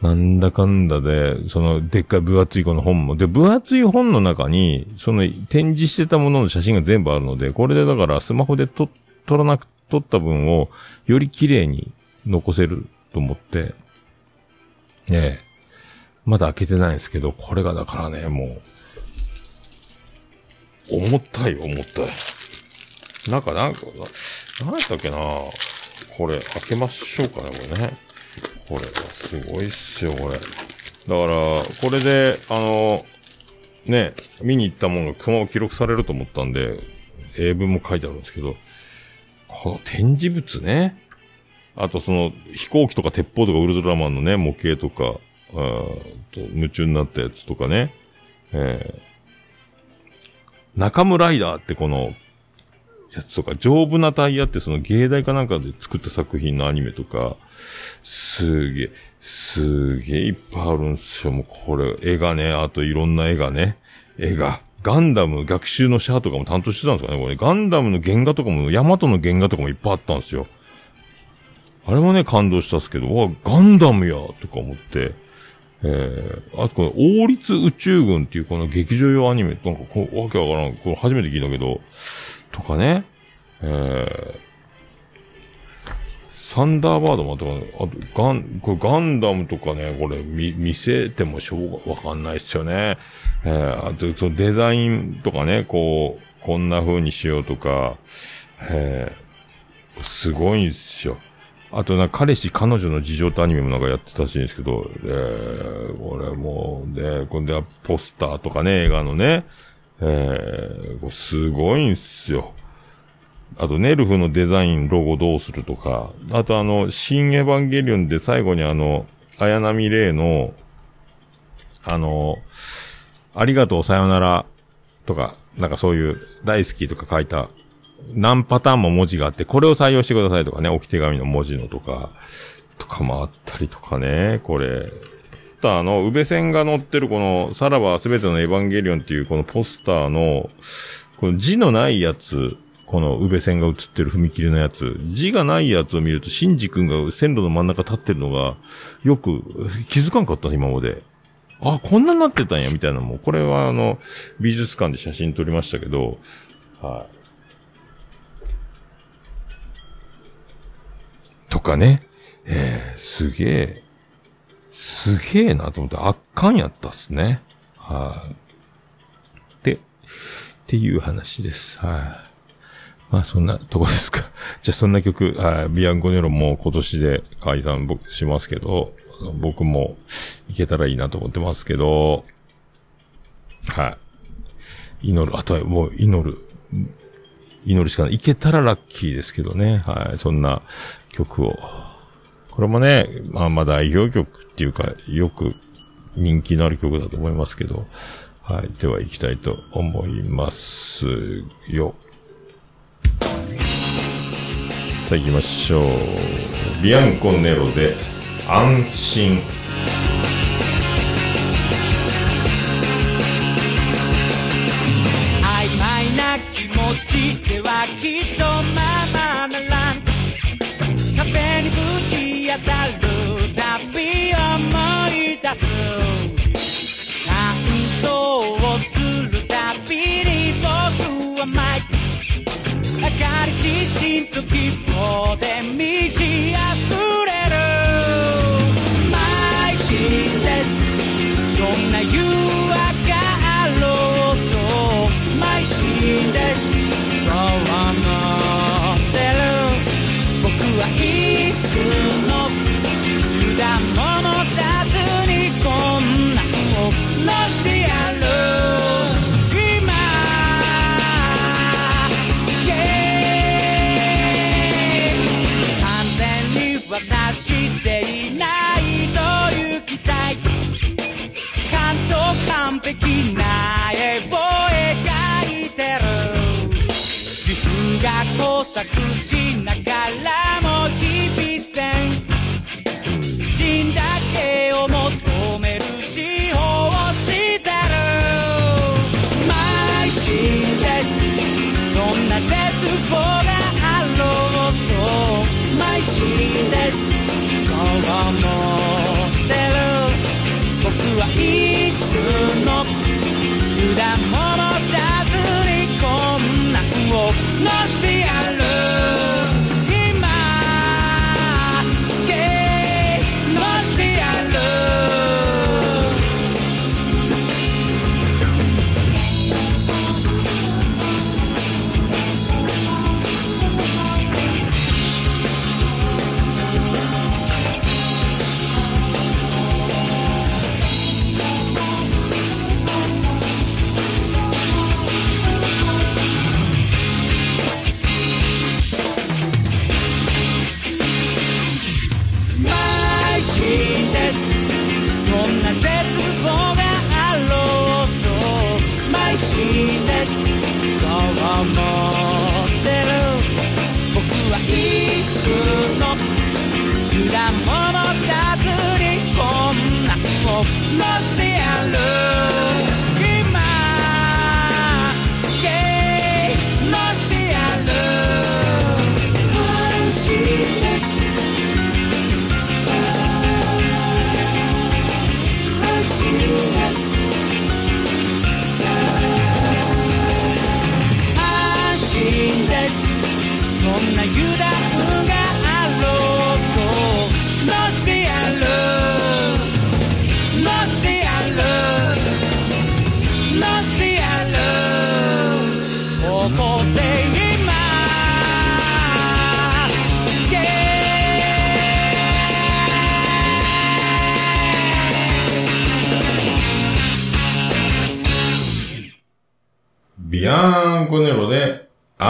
なんだかんだで、その、でっかい分厚いこの本も。で、分厚い本の中に、その、展示してたものの写真が全部あるので、これでだからスマホで撮、撮らなく、撮った分を、より綺麗に残せると思って、ねえ。まだ開けてないんですけど、これがだからね、もう、重たい、重たい。なんか、なんか、何やったっけなこれ、開けましょうかね、これね。これはすごいっすよ、これ。だから、これで、あの、ね、見に行ったものがそのまま記録されると思ったんで、英文も書いてあるんですけど、この展示物ね。あとその飛行機とか鉄砲とかウルトラマンのね、模型とか、と夢中になったやつとかね。えー、中村ライダーってこの、やつとか、丈夫なタイヤってその芸大かなんかで作った作品のアニメとか、すげえ、すげえいっぱいあるんすよ。もうこれ、絵がね、あといろんな絵がね、絵が。ガンダム学習のシャアとかも担当してたんですかねこれ、ガンダムの原画とかも、ヤマトの原画とかもいっぱいあったんですよ。あれもね、感動したんですけど、わ、ガンダムやとか思って、えー、あとこの、王立宇宙軍っていうこの劇場用アニメ、なんかこう、わけわからん、これ初めて聞いたけど、とかね、えー、サンダーバードもあったかな。あと、ガン、これガンダムとかね、これ見、見せてもしょうが、わかんないっすよね。えー、あと、そのデザインとかね、こう、こんな風にしようとか、えー、すごいんすよ。あとな、彼氏、彼女の事情とアニメもなんかやってたらしいんですけど、えー、これもう、で、これでポスターとかね、映画のね、えー、これすごいんすよ。あと、ネルフのデザイン、ロゴどうするとか、あとあの、新エヴァンゲリオンで最後にあの、綾波レイの、あの、ありがとうさよならとか、なんかそういう大好きとか書いた何パターンも文字があって、これを採用してくださいとかね、置き手紙の文字のとか、とかもあったりとかね、これ。あの、宇部線が載ってるこの、さらばすべてのエヴァンゲリオンっていうこのポスターの、この字のないやつ、この宇部線が映ってる踏切のやつ、字がないやつを見ると、シンジ君が線路の真ん中立ってるのが、よく気づかんかった、今まで。あ、こんなになってたんや、みたいなのも。これはあの、美術館で写真撮りましたけど、はい。とかね。えー、すげえ、すげえなと思って圧巻やったっすね。はい。で、っていう話です。はい。まあそんなとこですか。じゃあそんな曲、はい、ビアンコネロも今年で解散僕しますけど、僕もいけたらいいなと思ってますけど、はい。祈る、あとはもう祈る、祈るしかない。いけたらラッキーですけどね。はい。そんな曲を。これもね、まあまあ代表曲っていうか、よく人気のある曲だと思いますけど、はい。では行きたいと思いますよ。さあ行きましょう。ビアンコネロで安心。曖り自信と希望で満ち溢れ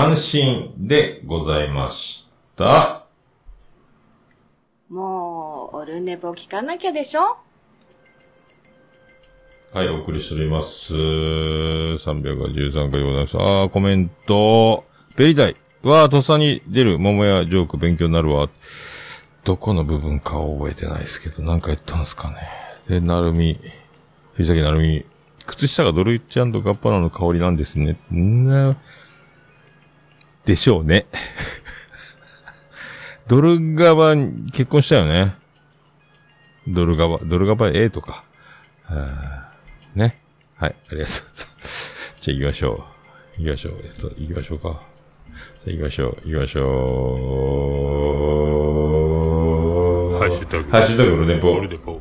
で安心でございました。もう、オルネポ聞かなきゃでしょ？はい、お送りしております。313回でございます。あー、コメント。ベリダイ。わー、とっさに出る桃屋ジョーク勉強になるわ。どこの部分かは覚えてないですけど、なんか言ったんですかね。で、なるみ、藤崎なるみ。靴下がドルイッチガッパラの香りなんですね。んな、でしょうね。ドルガバ、結婚したよね。ドルガバ、ドルガバ A とか。ね。はい、ありがとうございます。じゃあ行きましょう。行きましょう。えっと、行きましょうか。じゃあ行きましょう。行きましょう。ハッシュタグハッシュタグオルネポオルネポ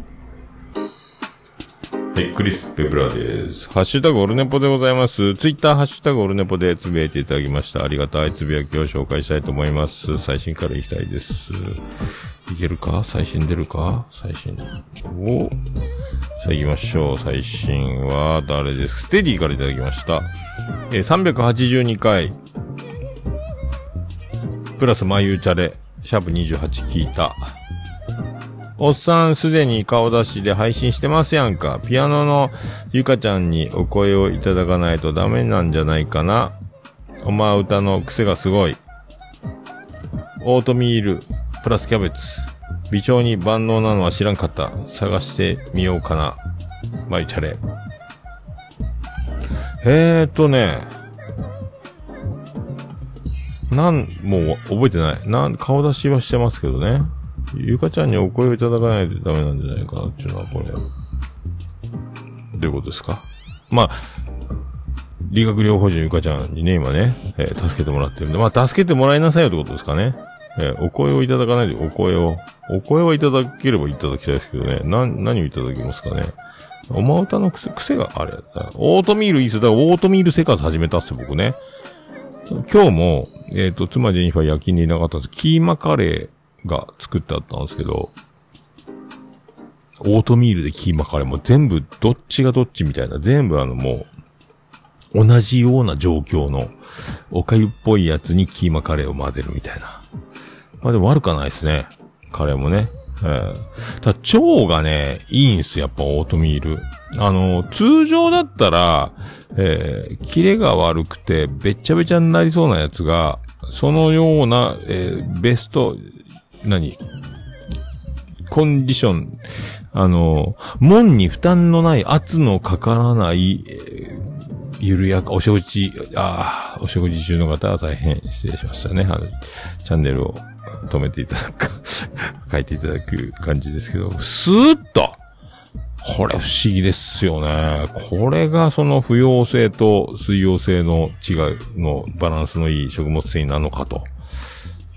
はい、クリス・ペプラです。ハッシュタグオルネポでございます。ツイッターハッシュタグオルネポでつぶやいていただきました。ありがたいつぶやきを紹介したいと思います。最新から行きたいです。いけるか？最新出るか？最新。おさあ行きましょう。最新は誰ですか？ステディからいただきました。えー、382回。プラス眉チャレ。シャープ28聞いた。おっさんすでに顔出しで配信してますやんか。ピアノのゆかちゃんにお声をいただかないとダメなんじゃないかな。おま歌の癖がすごい。オートミール、プラスキャベツ。微調に万能なのは知らんかった。探してみようかな。マイチャレ。えーとね。なん、もう覚えてない。なん、顔出しはしてますけどね。ゆかちゃんにお声をいただかないとダメなんじゃないかなっていうのは、これ。どういうことですか？まあ、理学療法士のゆかちゃんにね、今ね、えー助けてもらってるんで、まあ、助けてもらいなさいよってことですかね？えーお声をいただかないで、お声を。お声はいただければいただきたいですけどね。な、何をいただきますかね？おま歌の癖、癖があれやった。オートミールいいっすよ。だからオートミール生活始めたっすよ、僕ね。今日も、えっ、と、妻ジェニファー夜勤にいなかったんです。キーマカレーが作ってあったんですけど、オートミールでキーマカレーも全部どっちがどっちみたいな、全部あのもう、同じような状況の、おかゆっぽいやつにキーマカレーを混ぜるみたいな。まあでも悪くはないですね。カレーもね。えー、ただ腸がね、いいんす、やっぱオートミール。あの、通常だったら、えー、キレが悪くて、べっちゃべちゃになりそうなやつが、そのような、えー、ベスト、何？コンディション、あの、門に負担のない圧のかからない、えー緩やか、お食事、ああ、お食事中の方は大変失礼しましたね。あの、チャンネルを止めていただくか、書いていただく感じですけど、スーッとこれ不思議ですよね。これがその不溶性と水溶性の違いのバランスのいい食物繊維なのかと。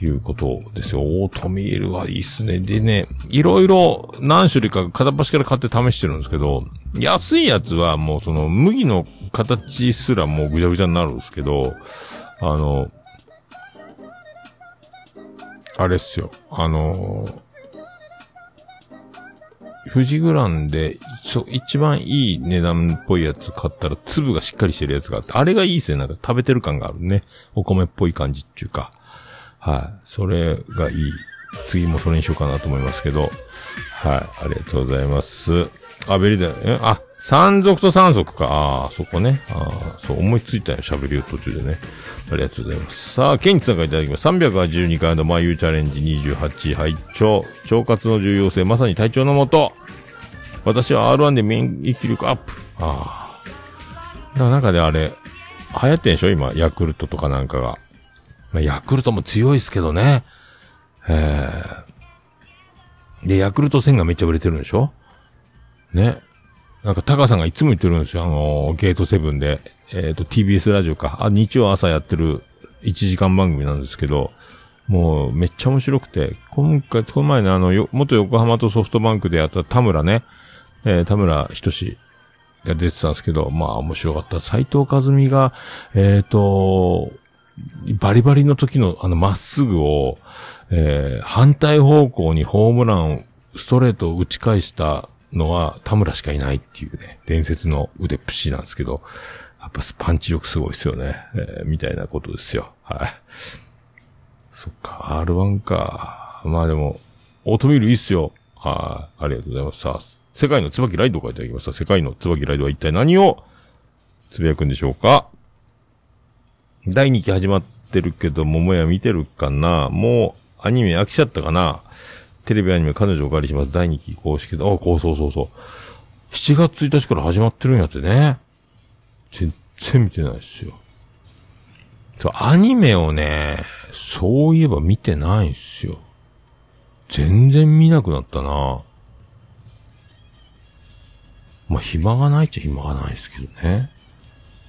いうことですよ。オートミールはいいっすね。でね、いろいろ何種類か片っ端から買って試してるんですけど、安いやつはもうその麦の形すらもうぐちゃぐちゃになるんですけど、あの、あれっすよ。あの、富士グランで、そ、一番いい値段っぽいやつ買ったら粒がしっかりしてるやつがあって、あれがいいっすよ。なんか食べてる感があるね。お米っぽい感じっていうか。はい。それがいい。次もそれにしようかなと思いますけど。はい。ありがとうございます。あ、ベリだよ。えあ、山賊と山賊か。ああ、そこね。ああ、そう思いついたよ。喋りを途中でね。ありがとうございます。さあ、ケンチさんからいただきます。382回の眉チャレンジ28拝聴腸活の重要性、まさに体調のもと。私は R1 で免疫力アップ。ああ。なんかであれ、流行ってんでしょ？今、ヤクルトとかなんかが。まあ、ヤクルトも強いですけどね。えー、で、ヤクルト1000がめっちゃ売れてるんでしょ？ね。なんか、タカさんがいつも言ってるんですよ。あのーゲートセブンで。えっ、と、TBS ラジオか。あ、日曜朝やってる1時間番組なんですけど、もう、めっちゃ面白くて、今回、この前ね、あの、よ、元横浜とソフトバンクでやった田村ね、えー田村仁志が出てたんですけど、まあ、面白かった。斎藤和美が、えっ、と、バリバリの時のあのまっすぐを、えー反対方向にホームラン、ストレートを打ち返したのは田村しかいないっていうね、伝説の腕っぷしなんですけど、やっぱパンチ力すごいですよね、えーみたいなことですよ。はい。そっか、R1 か。まあでも、オートミールいいっすよ。はい。ありがとうございます。さあ、世界の椿ライドを書いてあげました。世界の椿ライドは一体何をつぶやくんでしょうか？第2期始まってるけど、桃屋見てるかな？もう、アニメ飽きちゃったかな？テレビアニメ彼女お借りします。第2期公式で、あ、こうそうそうそう。7月1日から始まってるんやってね。全然見てないですよ。そう、アニメをね、そういえば見てないんすよ。全然見なくなったな。まあ、暇がないっちゃ暇がないですけどね。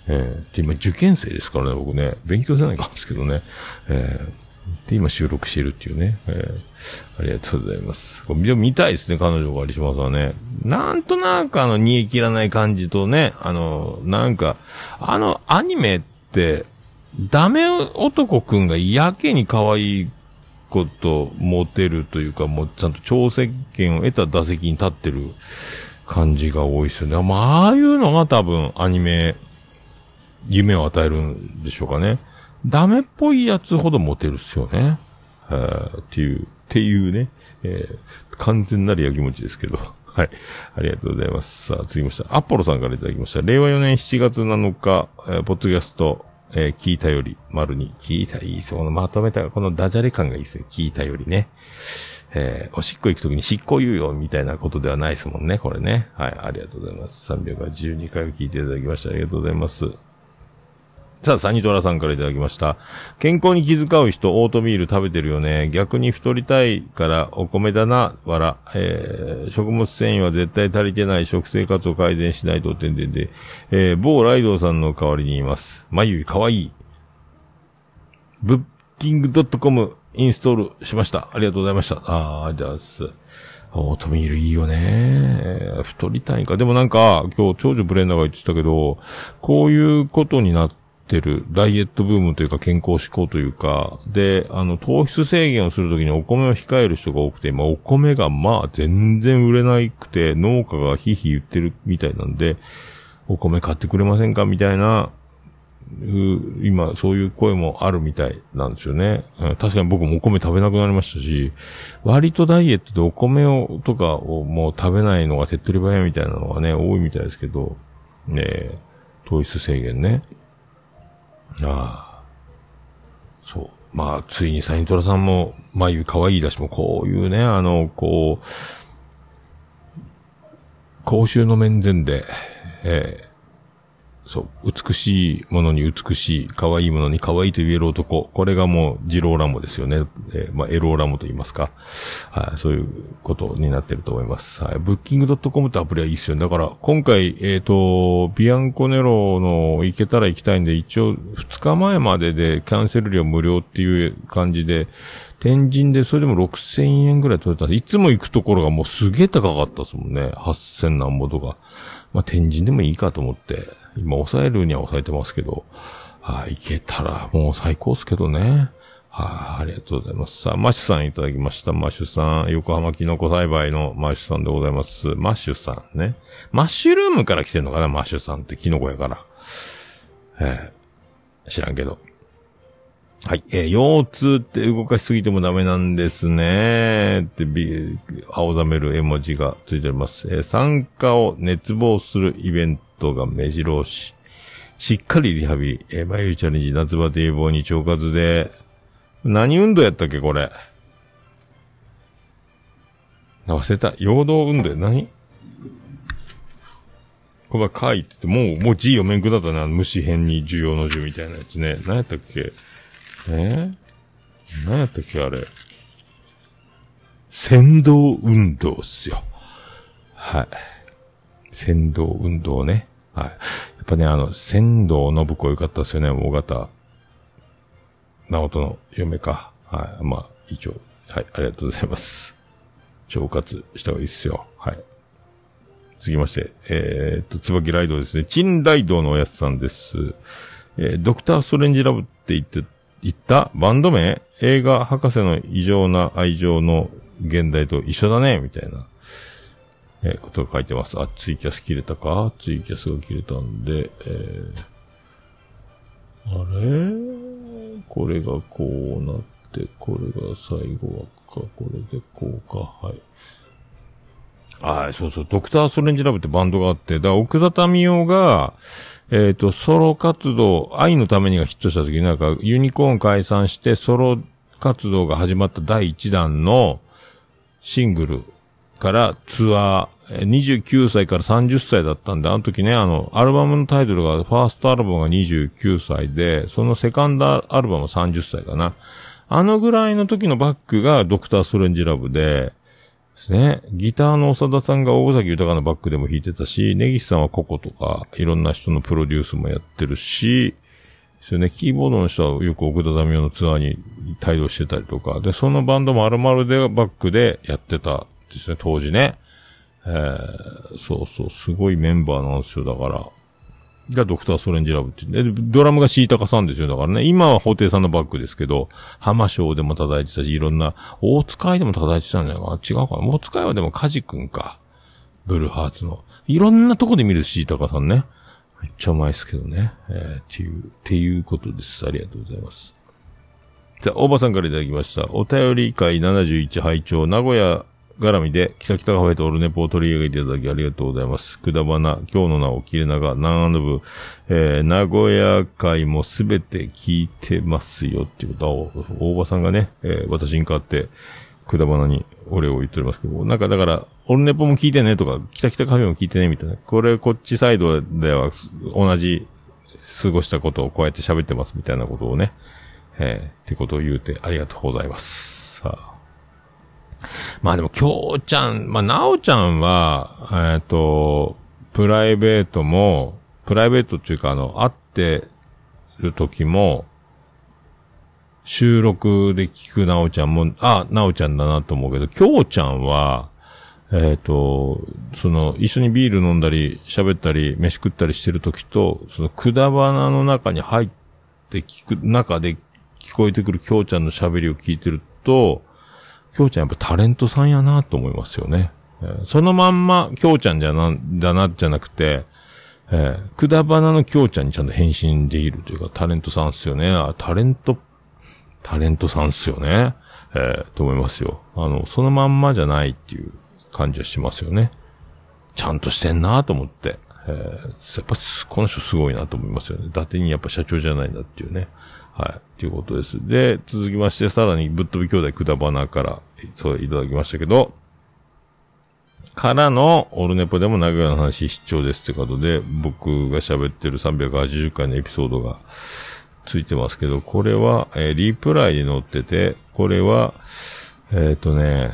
えー、で、今受験生ですからね、僕ね。勉強せないかんですけどね。えー、で、今収録してるっていうね。えー、ありがとうございます。これ見たいですね、彼女が有島さんね。なんとなくあの、煮え切らない感じとね、あの、なんか、あの、アニメって、ダメ男くんがやけに可愛いこと持てるというか、もうちゃんと挑戦権を得た打席に立ってる感じが多いですよね。まあ、ああいうのが多分アニメ、夢を与えるんでしょうかね。ダメっぽいやつほどモテるっすよね。えーっていう、っていうね、えー完全なるやきもちですけど。はい。ありがとうございます。さあ、次ました。アポロさんからいただきました。令和4年7月7日、えーポッドキャスト、えー聞いたより、丸に、聞いた、いいですよ。このまとめた、このダジャレ感がいいですね。聞いたよりね。えーおしっこ行くときに執行猶予みたいなことではないですもんね、これね。はい、ありがとうございます。312回を聞いていただきましてありがとうございます。さあ、サニトラさんからいただきました。健康に気遣う人、オートミール食べてるよね。逆に太りたいからお米だな、わら。えー、食物繊維は絶対足りてない食生活を改善しないと、てんてんで。えー、某ライドさんの代わりにいます。眉かわいい。ブッキング .com インストールしました。ありがとうございました。あー、ありがとうございます。オートミールいいよね。太りたいか。でもなんか、今日長女ブレンダーが言ってたけど、こういうことになっててる、ダイエットブームというか健康志向というか、で、あの、糖質制限をするときにお米を控える人が多くて、まあお米がまあ全然売れなくて、農家がヒーヒー言ってるみたいなんで、お米買ってくれませんかみたいな、う今、そういう声もあるみたいなんですよね。確かに僕もお米食べなくなりましたし、割とダイエットでお米を、とかをもう食べないのが手っ取り早いみたいなのがね、多いみたいですけど、ね糖質制限ね。ああ。そう。まあ、ついにサイントラさんも、眉可愛いだしも、こういうね、あの、こう、公衆の面前で、ええそう、美しいものに美しい、可愛いものに可愛いと言える男。これがもう、ジローラモですよね。えーまあ、エローラモと言いますか。はい、そういうことになってると思います。はい、ブッキング .com ってアプリはいいっすよね。だから、今回、えっ、と、ビアンコネロの行けたら行きたいんで、一応、2日前まででキャンセル料無料っていう感じで、天神でそれでも6000円ぐらい取れた、いつも行くところがもうすげえ高かったですもんね。8000何ぼとか。まあ、天神でもいいかと思って、今抑えるには抑えてますけど、はい、行けたらもう最高っすけどね。はい、ありがとうございます。さあ、マッシュさんいただきました。マッシュさん、横浜キノコ栽培のマッシュさんでございます。マッシュさんね。マッシュルームから来てんのかな、マッシュさんってキノコやから。ええ知らんけど。はい。えー腰痛って動かしすぎてもダメなんですね。って、び、青ざめる絵文字がついております。えー参加を熱望するイベントが目白押し。しっかりリハビリ。えー、バイオチャレンジ夏バテ予防に腸活で、何運動やったっけ、これ？忘れた。陽動運動や何？これは書いてて、もう、もう字読めんくなったな。虫編に需要の字みたいなやつね。何やったっけ？え？ー、何やったっけあれ？先導運動っすよ。はい。先導運動ね。はい。やっぱね、あの、仙道信子よかったっすよね、大型。直人の嫁か。はい。まあ、一応、はい、ありがとうございます。腸活した方がいいっすよ。はい。続きまして、えーっと、椿ライドですね。チンライドのおやつさんです。えードクターストレンジラブって言って、言ったバンド名？映画博士の異常な愛情の現代と一緒だねみたいな、えーことが書いてます。あ、ツイキャス切れたか？ツイキャスが切れたんで、えー、あれ？これがこうなって、これが最後はか、これでこうか、はい。はい、そうそう、ドクターストレンジラブってバンドがあって、だから奥田民生が、えっ、と、ソロ活動、愛のためにがヒットした時になんか、ユニコーン解散して、ソロ活動が始まった第1弾のシングルからツア、ー29歳から30歳だったんで、あの時ね、あの、アルバムのタイトルが、ファーストアルバムが29歳で、そのセカンドアルバムは30歳かな。あのぐらいの時のバックがドクターストレンジラブで、ですね。ギターの長田さんが大崎豊のバックでも弾いてたし、根岸さんはココとか、いろんな人のプロデュースもやってるし、ですよね。キーボードの人はよく奥田民生のツアーに帯同してたりとか、で、そのバンドも丸々でバックでやってたですね、当時ね。えー、そうそう、すごいメンバーなんですよ、だから。がドクターストレンジラブって言う、ドラムがシータカさんですよ。だからね、今は法廷さんのバックですけど、浜章でも叩いてたし、いろんな、大塚愛でも叩いてたんじゃないかな。違うかな。大塚愛はでもカジ君か。ブルーハーツの。いろんなとこで見るシータカさんね。めっちゃうまいですけどね。えー、っていう、っていうことです。ありがとうございます。さあ、大場さんからいただきました。お便り会71拝聴名古屋絡みで、北北カフェとオルネポを取り上げていただきありがとうございます。くだばな、今日の名を切れ長、長野部、えー、名古屋会もすべて聞いてますよっていうことは、大場さんがね、えー、私に代わって、くだばなにお礼を言っておりますけど、なんかだから、オルネポも聞いてねとか、北北カフェも聞いてねみたいな。これ、こっちサイドでは同じ過ごしたことをこうやって喋ってますみたいなことをね、えー、ってことを言うてありがとうございます。さあ。まあでも、きょうちゃん、まあ、なおちゃんは、えっ、と、プライベートも、プライベートっていうか、あの、会ってる時も、収録で聞くなおちゃんも、あ、なおちゃんだなと思うけど、きょうちゃんは、えっ、と、その、一緒にビール飲んだり、喋ったり、飯食ったりしてる時と、その、くだばなの中に入って聞く、中で聞こえてくるきょうちゃんの喋りを聞いてると、きょうちゃんやっぱタレントさんやなと思いますよね。えーそのまんま、きょうちゃんじゃな、だな、じゃなくて、えーくだばなのきょうちゃんにちゃんと変身できるというか、タレントさんっすよね。あ、タレント、タレントさんっすよね。えーと思いますよ。あの、そのまんまじゃないっていう感じはしますよね。ちゃんとしてんなと思って。えーやっぱ、この人すごいなと思いますよね。伊達にやっぱ社長じゃないんだっていうね。はい。っていうことです。で、続きまして、さらにぶっ飛び兄弟くだばなから、そういただきましたけど、からの、オルネポでも名古屋の話必聴ですってことで、僕が喋ってる380回のエピソードがついてますけど、これは、えーリプライに載ってて、これは、えっ、とね、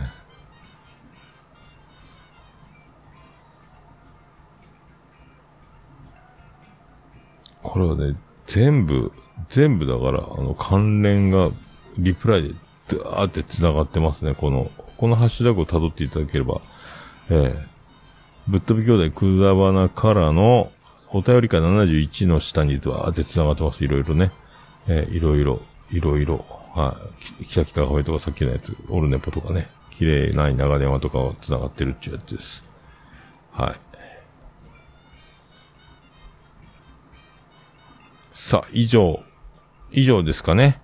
これはね、全部、全部だから、あの、関連が、リプライで、ダーって繋がってますね。この、このハッシュタグを辿っていただければ、ええぶっ飛び兄弟くだばなからの、お便り会71の下にダーって繋がってます。いろいろね。ええいろいろ、いろいろ。はい。き北北カフェとかさっきのやつ、オルネポとかね。綺麗ない長電話とかは繋がってるっていうやつです。はい。さあ、以上。以上ですかね。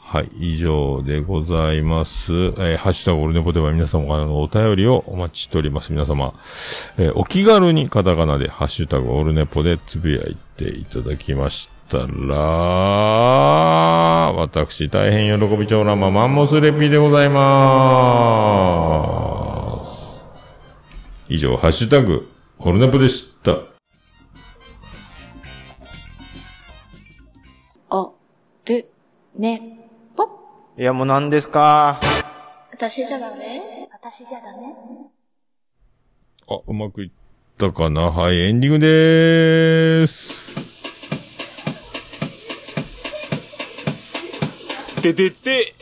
はい、以上でございます。えーハッシュタグオルネポでは皆様からのお便りをお待ちしております。皆様、えーお気軽にカタカナでハッシュタグオルネポでつぶやいていただきましたら、私大変喜び長ラママンモスレピーでございまーす。以上、ハッシュタグオルネポでした。ね、ぽ。いや、もう何ですか？私じゃダメ？私じゃダメ？あ、うまくいったかな？はい、エンディングでーす。ててて、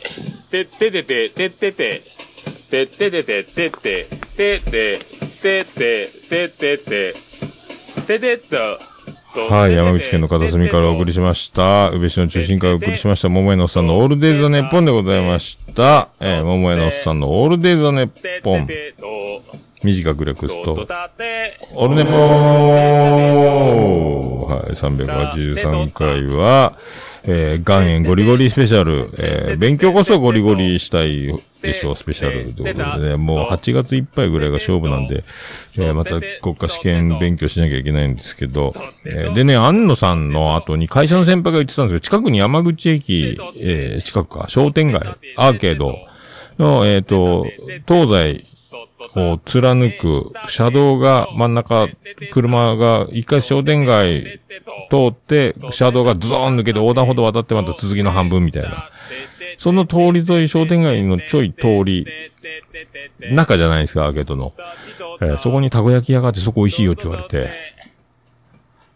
てててて、ててて、てててて、てて、て。て、てて、ててて、ててと。はい、山口県の片隅からお送りしました。宇部市の中心からお送りしました。桃江のおっさんのオールデイズ・ザ・ネッポンでございました。えー、桃江のおっさんのオールデイズ・ザ・ネッポン。短く略すと、オルネポーはい、383回は、えー、岩塩ゴリゴリスペシャル、えー、勉強こそゴリゴリしたいでしょう、スペシャルということでね、もう8月いっぱいぐらいが勝負なんで、えー、また国家試験勉強しなきゃいけないんですけど、えー、でね、安野さんの後に会社の先輩が言ってたんですけど、近くに山口駅、えー、近くか、商店街、アーケードの、えっ、と、東西、を貫く、車道が真ん中、車が一回商店街通って、車道がズドーン抜けて横断歩道渡ってまた続きの半分みたいな。その通り沿い商店街のちょい通り、中じゃないですか、アーケードの。えーそこにたこ焼き屋があってそこ美味しいよって言われて。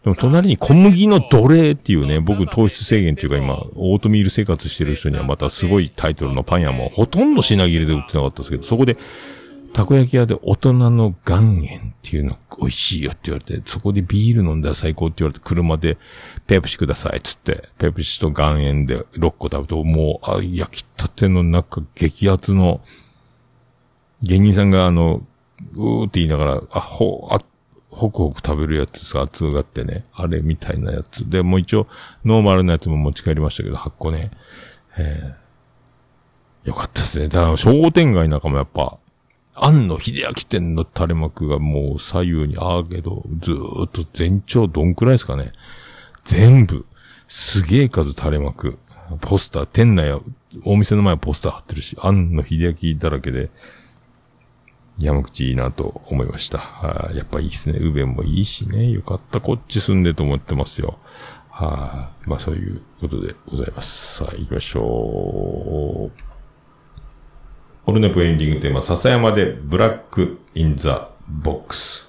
でも隣に小麦の奴隷っていうね、僕糖質制限っていうか今、オートミール生活してる人にはまたすごいタイトルのパン屋もほとんど品切れで売ってなかったですけど、そこで、たこ焼き屋で大人の岩塩っていうの美味しいよって言われて、そこでビール飲んだら最高って言われて、車でペプシくださいっつって、ペプシと岩塩で6個食べて、もう、あ、焼きたての中激圧の、芸人さんがあの、うーって言いながら、あ、ほ、あ、ホクホク食べるやつさ、熱がってね、あれみたいなやつ。で、もう一応、ノーマルなやつも持ち帰りましたけど、8個ね。えー、よかったですね。だから、商店街なんかもやっぱ、庵野秀明店の垂れ幕がもう左右にあるけど、ずーっと全長どんくらいですかね。全部、すげえ数垂れ幕。ポスター、店内は、お店の前はポスター貼ってるし、庵野秀明だらけで、山口いいなと思いました。はやっぱいいっすね。宇部もいいしね。よかった。こっち住んでと思ってますよ。はいまあそういうことでございます。さあ行きましょう。オルネポエンディングテーマ、笹山で Black in the Box。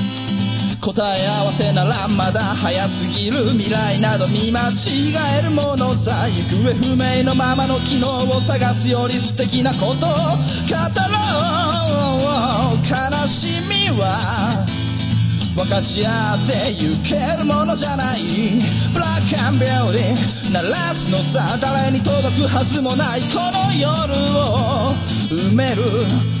答え合わせならまだ早すぎる未来など見間違えるものさ行方不明のままの機能を探すより素敵なことを語ろう。悲しみは分かち合ってゆけるものじゃない。ブラックアンビューティー鳴らすのさ誰に届くはずもない。この夜を埋める。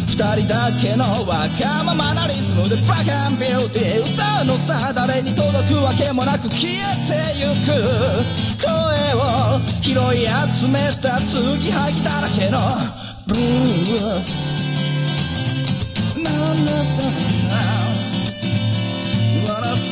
二人だけのわがままなリズムでブラックアンビューティー歌うのさ誰に届くわけもなく消えてゆく声を拾い集めた継ぎはぎだらけのブルースなんだそんな笑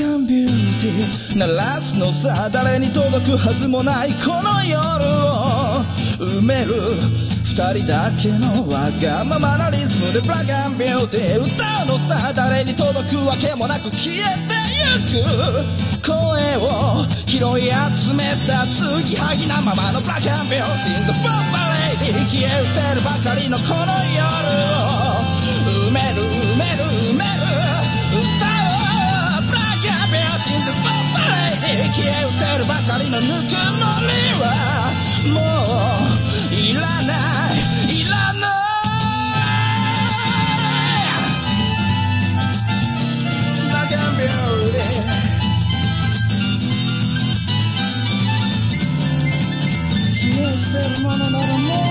ブラックビューティー鳴らすのさ誰に届くはずもないこの夜を埋める二人だけのわがままなリズムでブラックビューティー歌うのさ誰に届くわけもなく消えてゆく。声を拾い集めた継ぎはぎなままのブラックビューティー The f o r b a Lady 消え失せる。ばかりのこの夜を埋める消え失せるばかりのぬくもりはもういらないいらないブラックビューティー消え失せるものならもう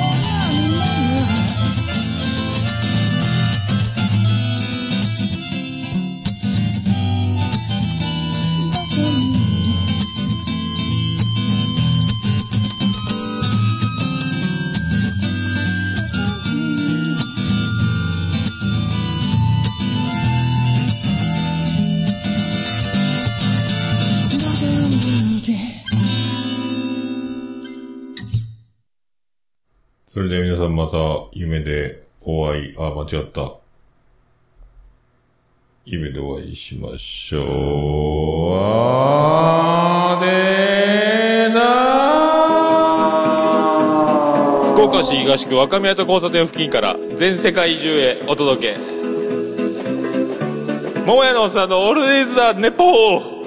それでは皆さんまた夢でお会い、あ、間違った。夢でお会いしましょう。あーでーな福岡市東区若宮と交差点付近から全世界中へお届け桃屋のおっさんのオールディーズ・ザ・ネポー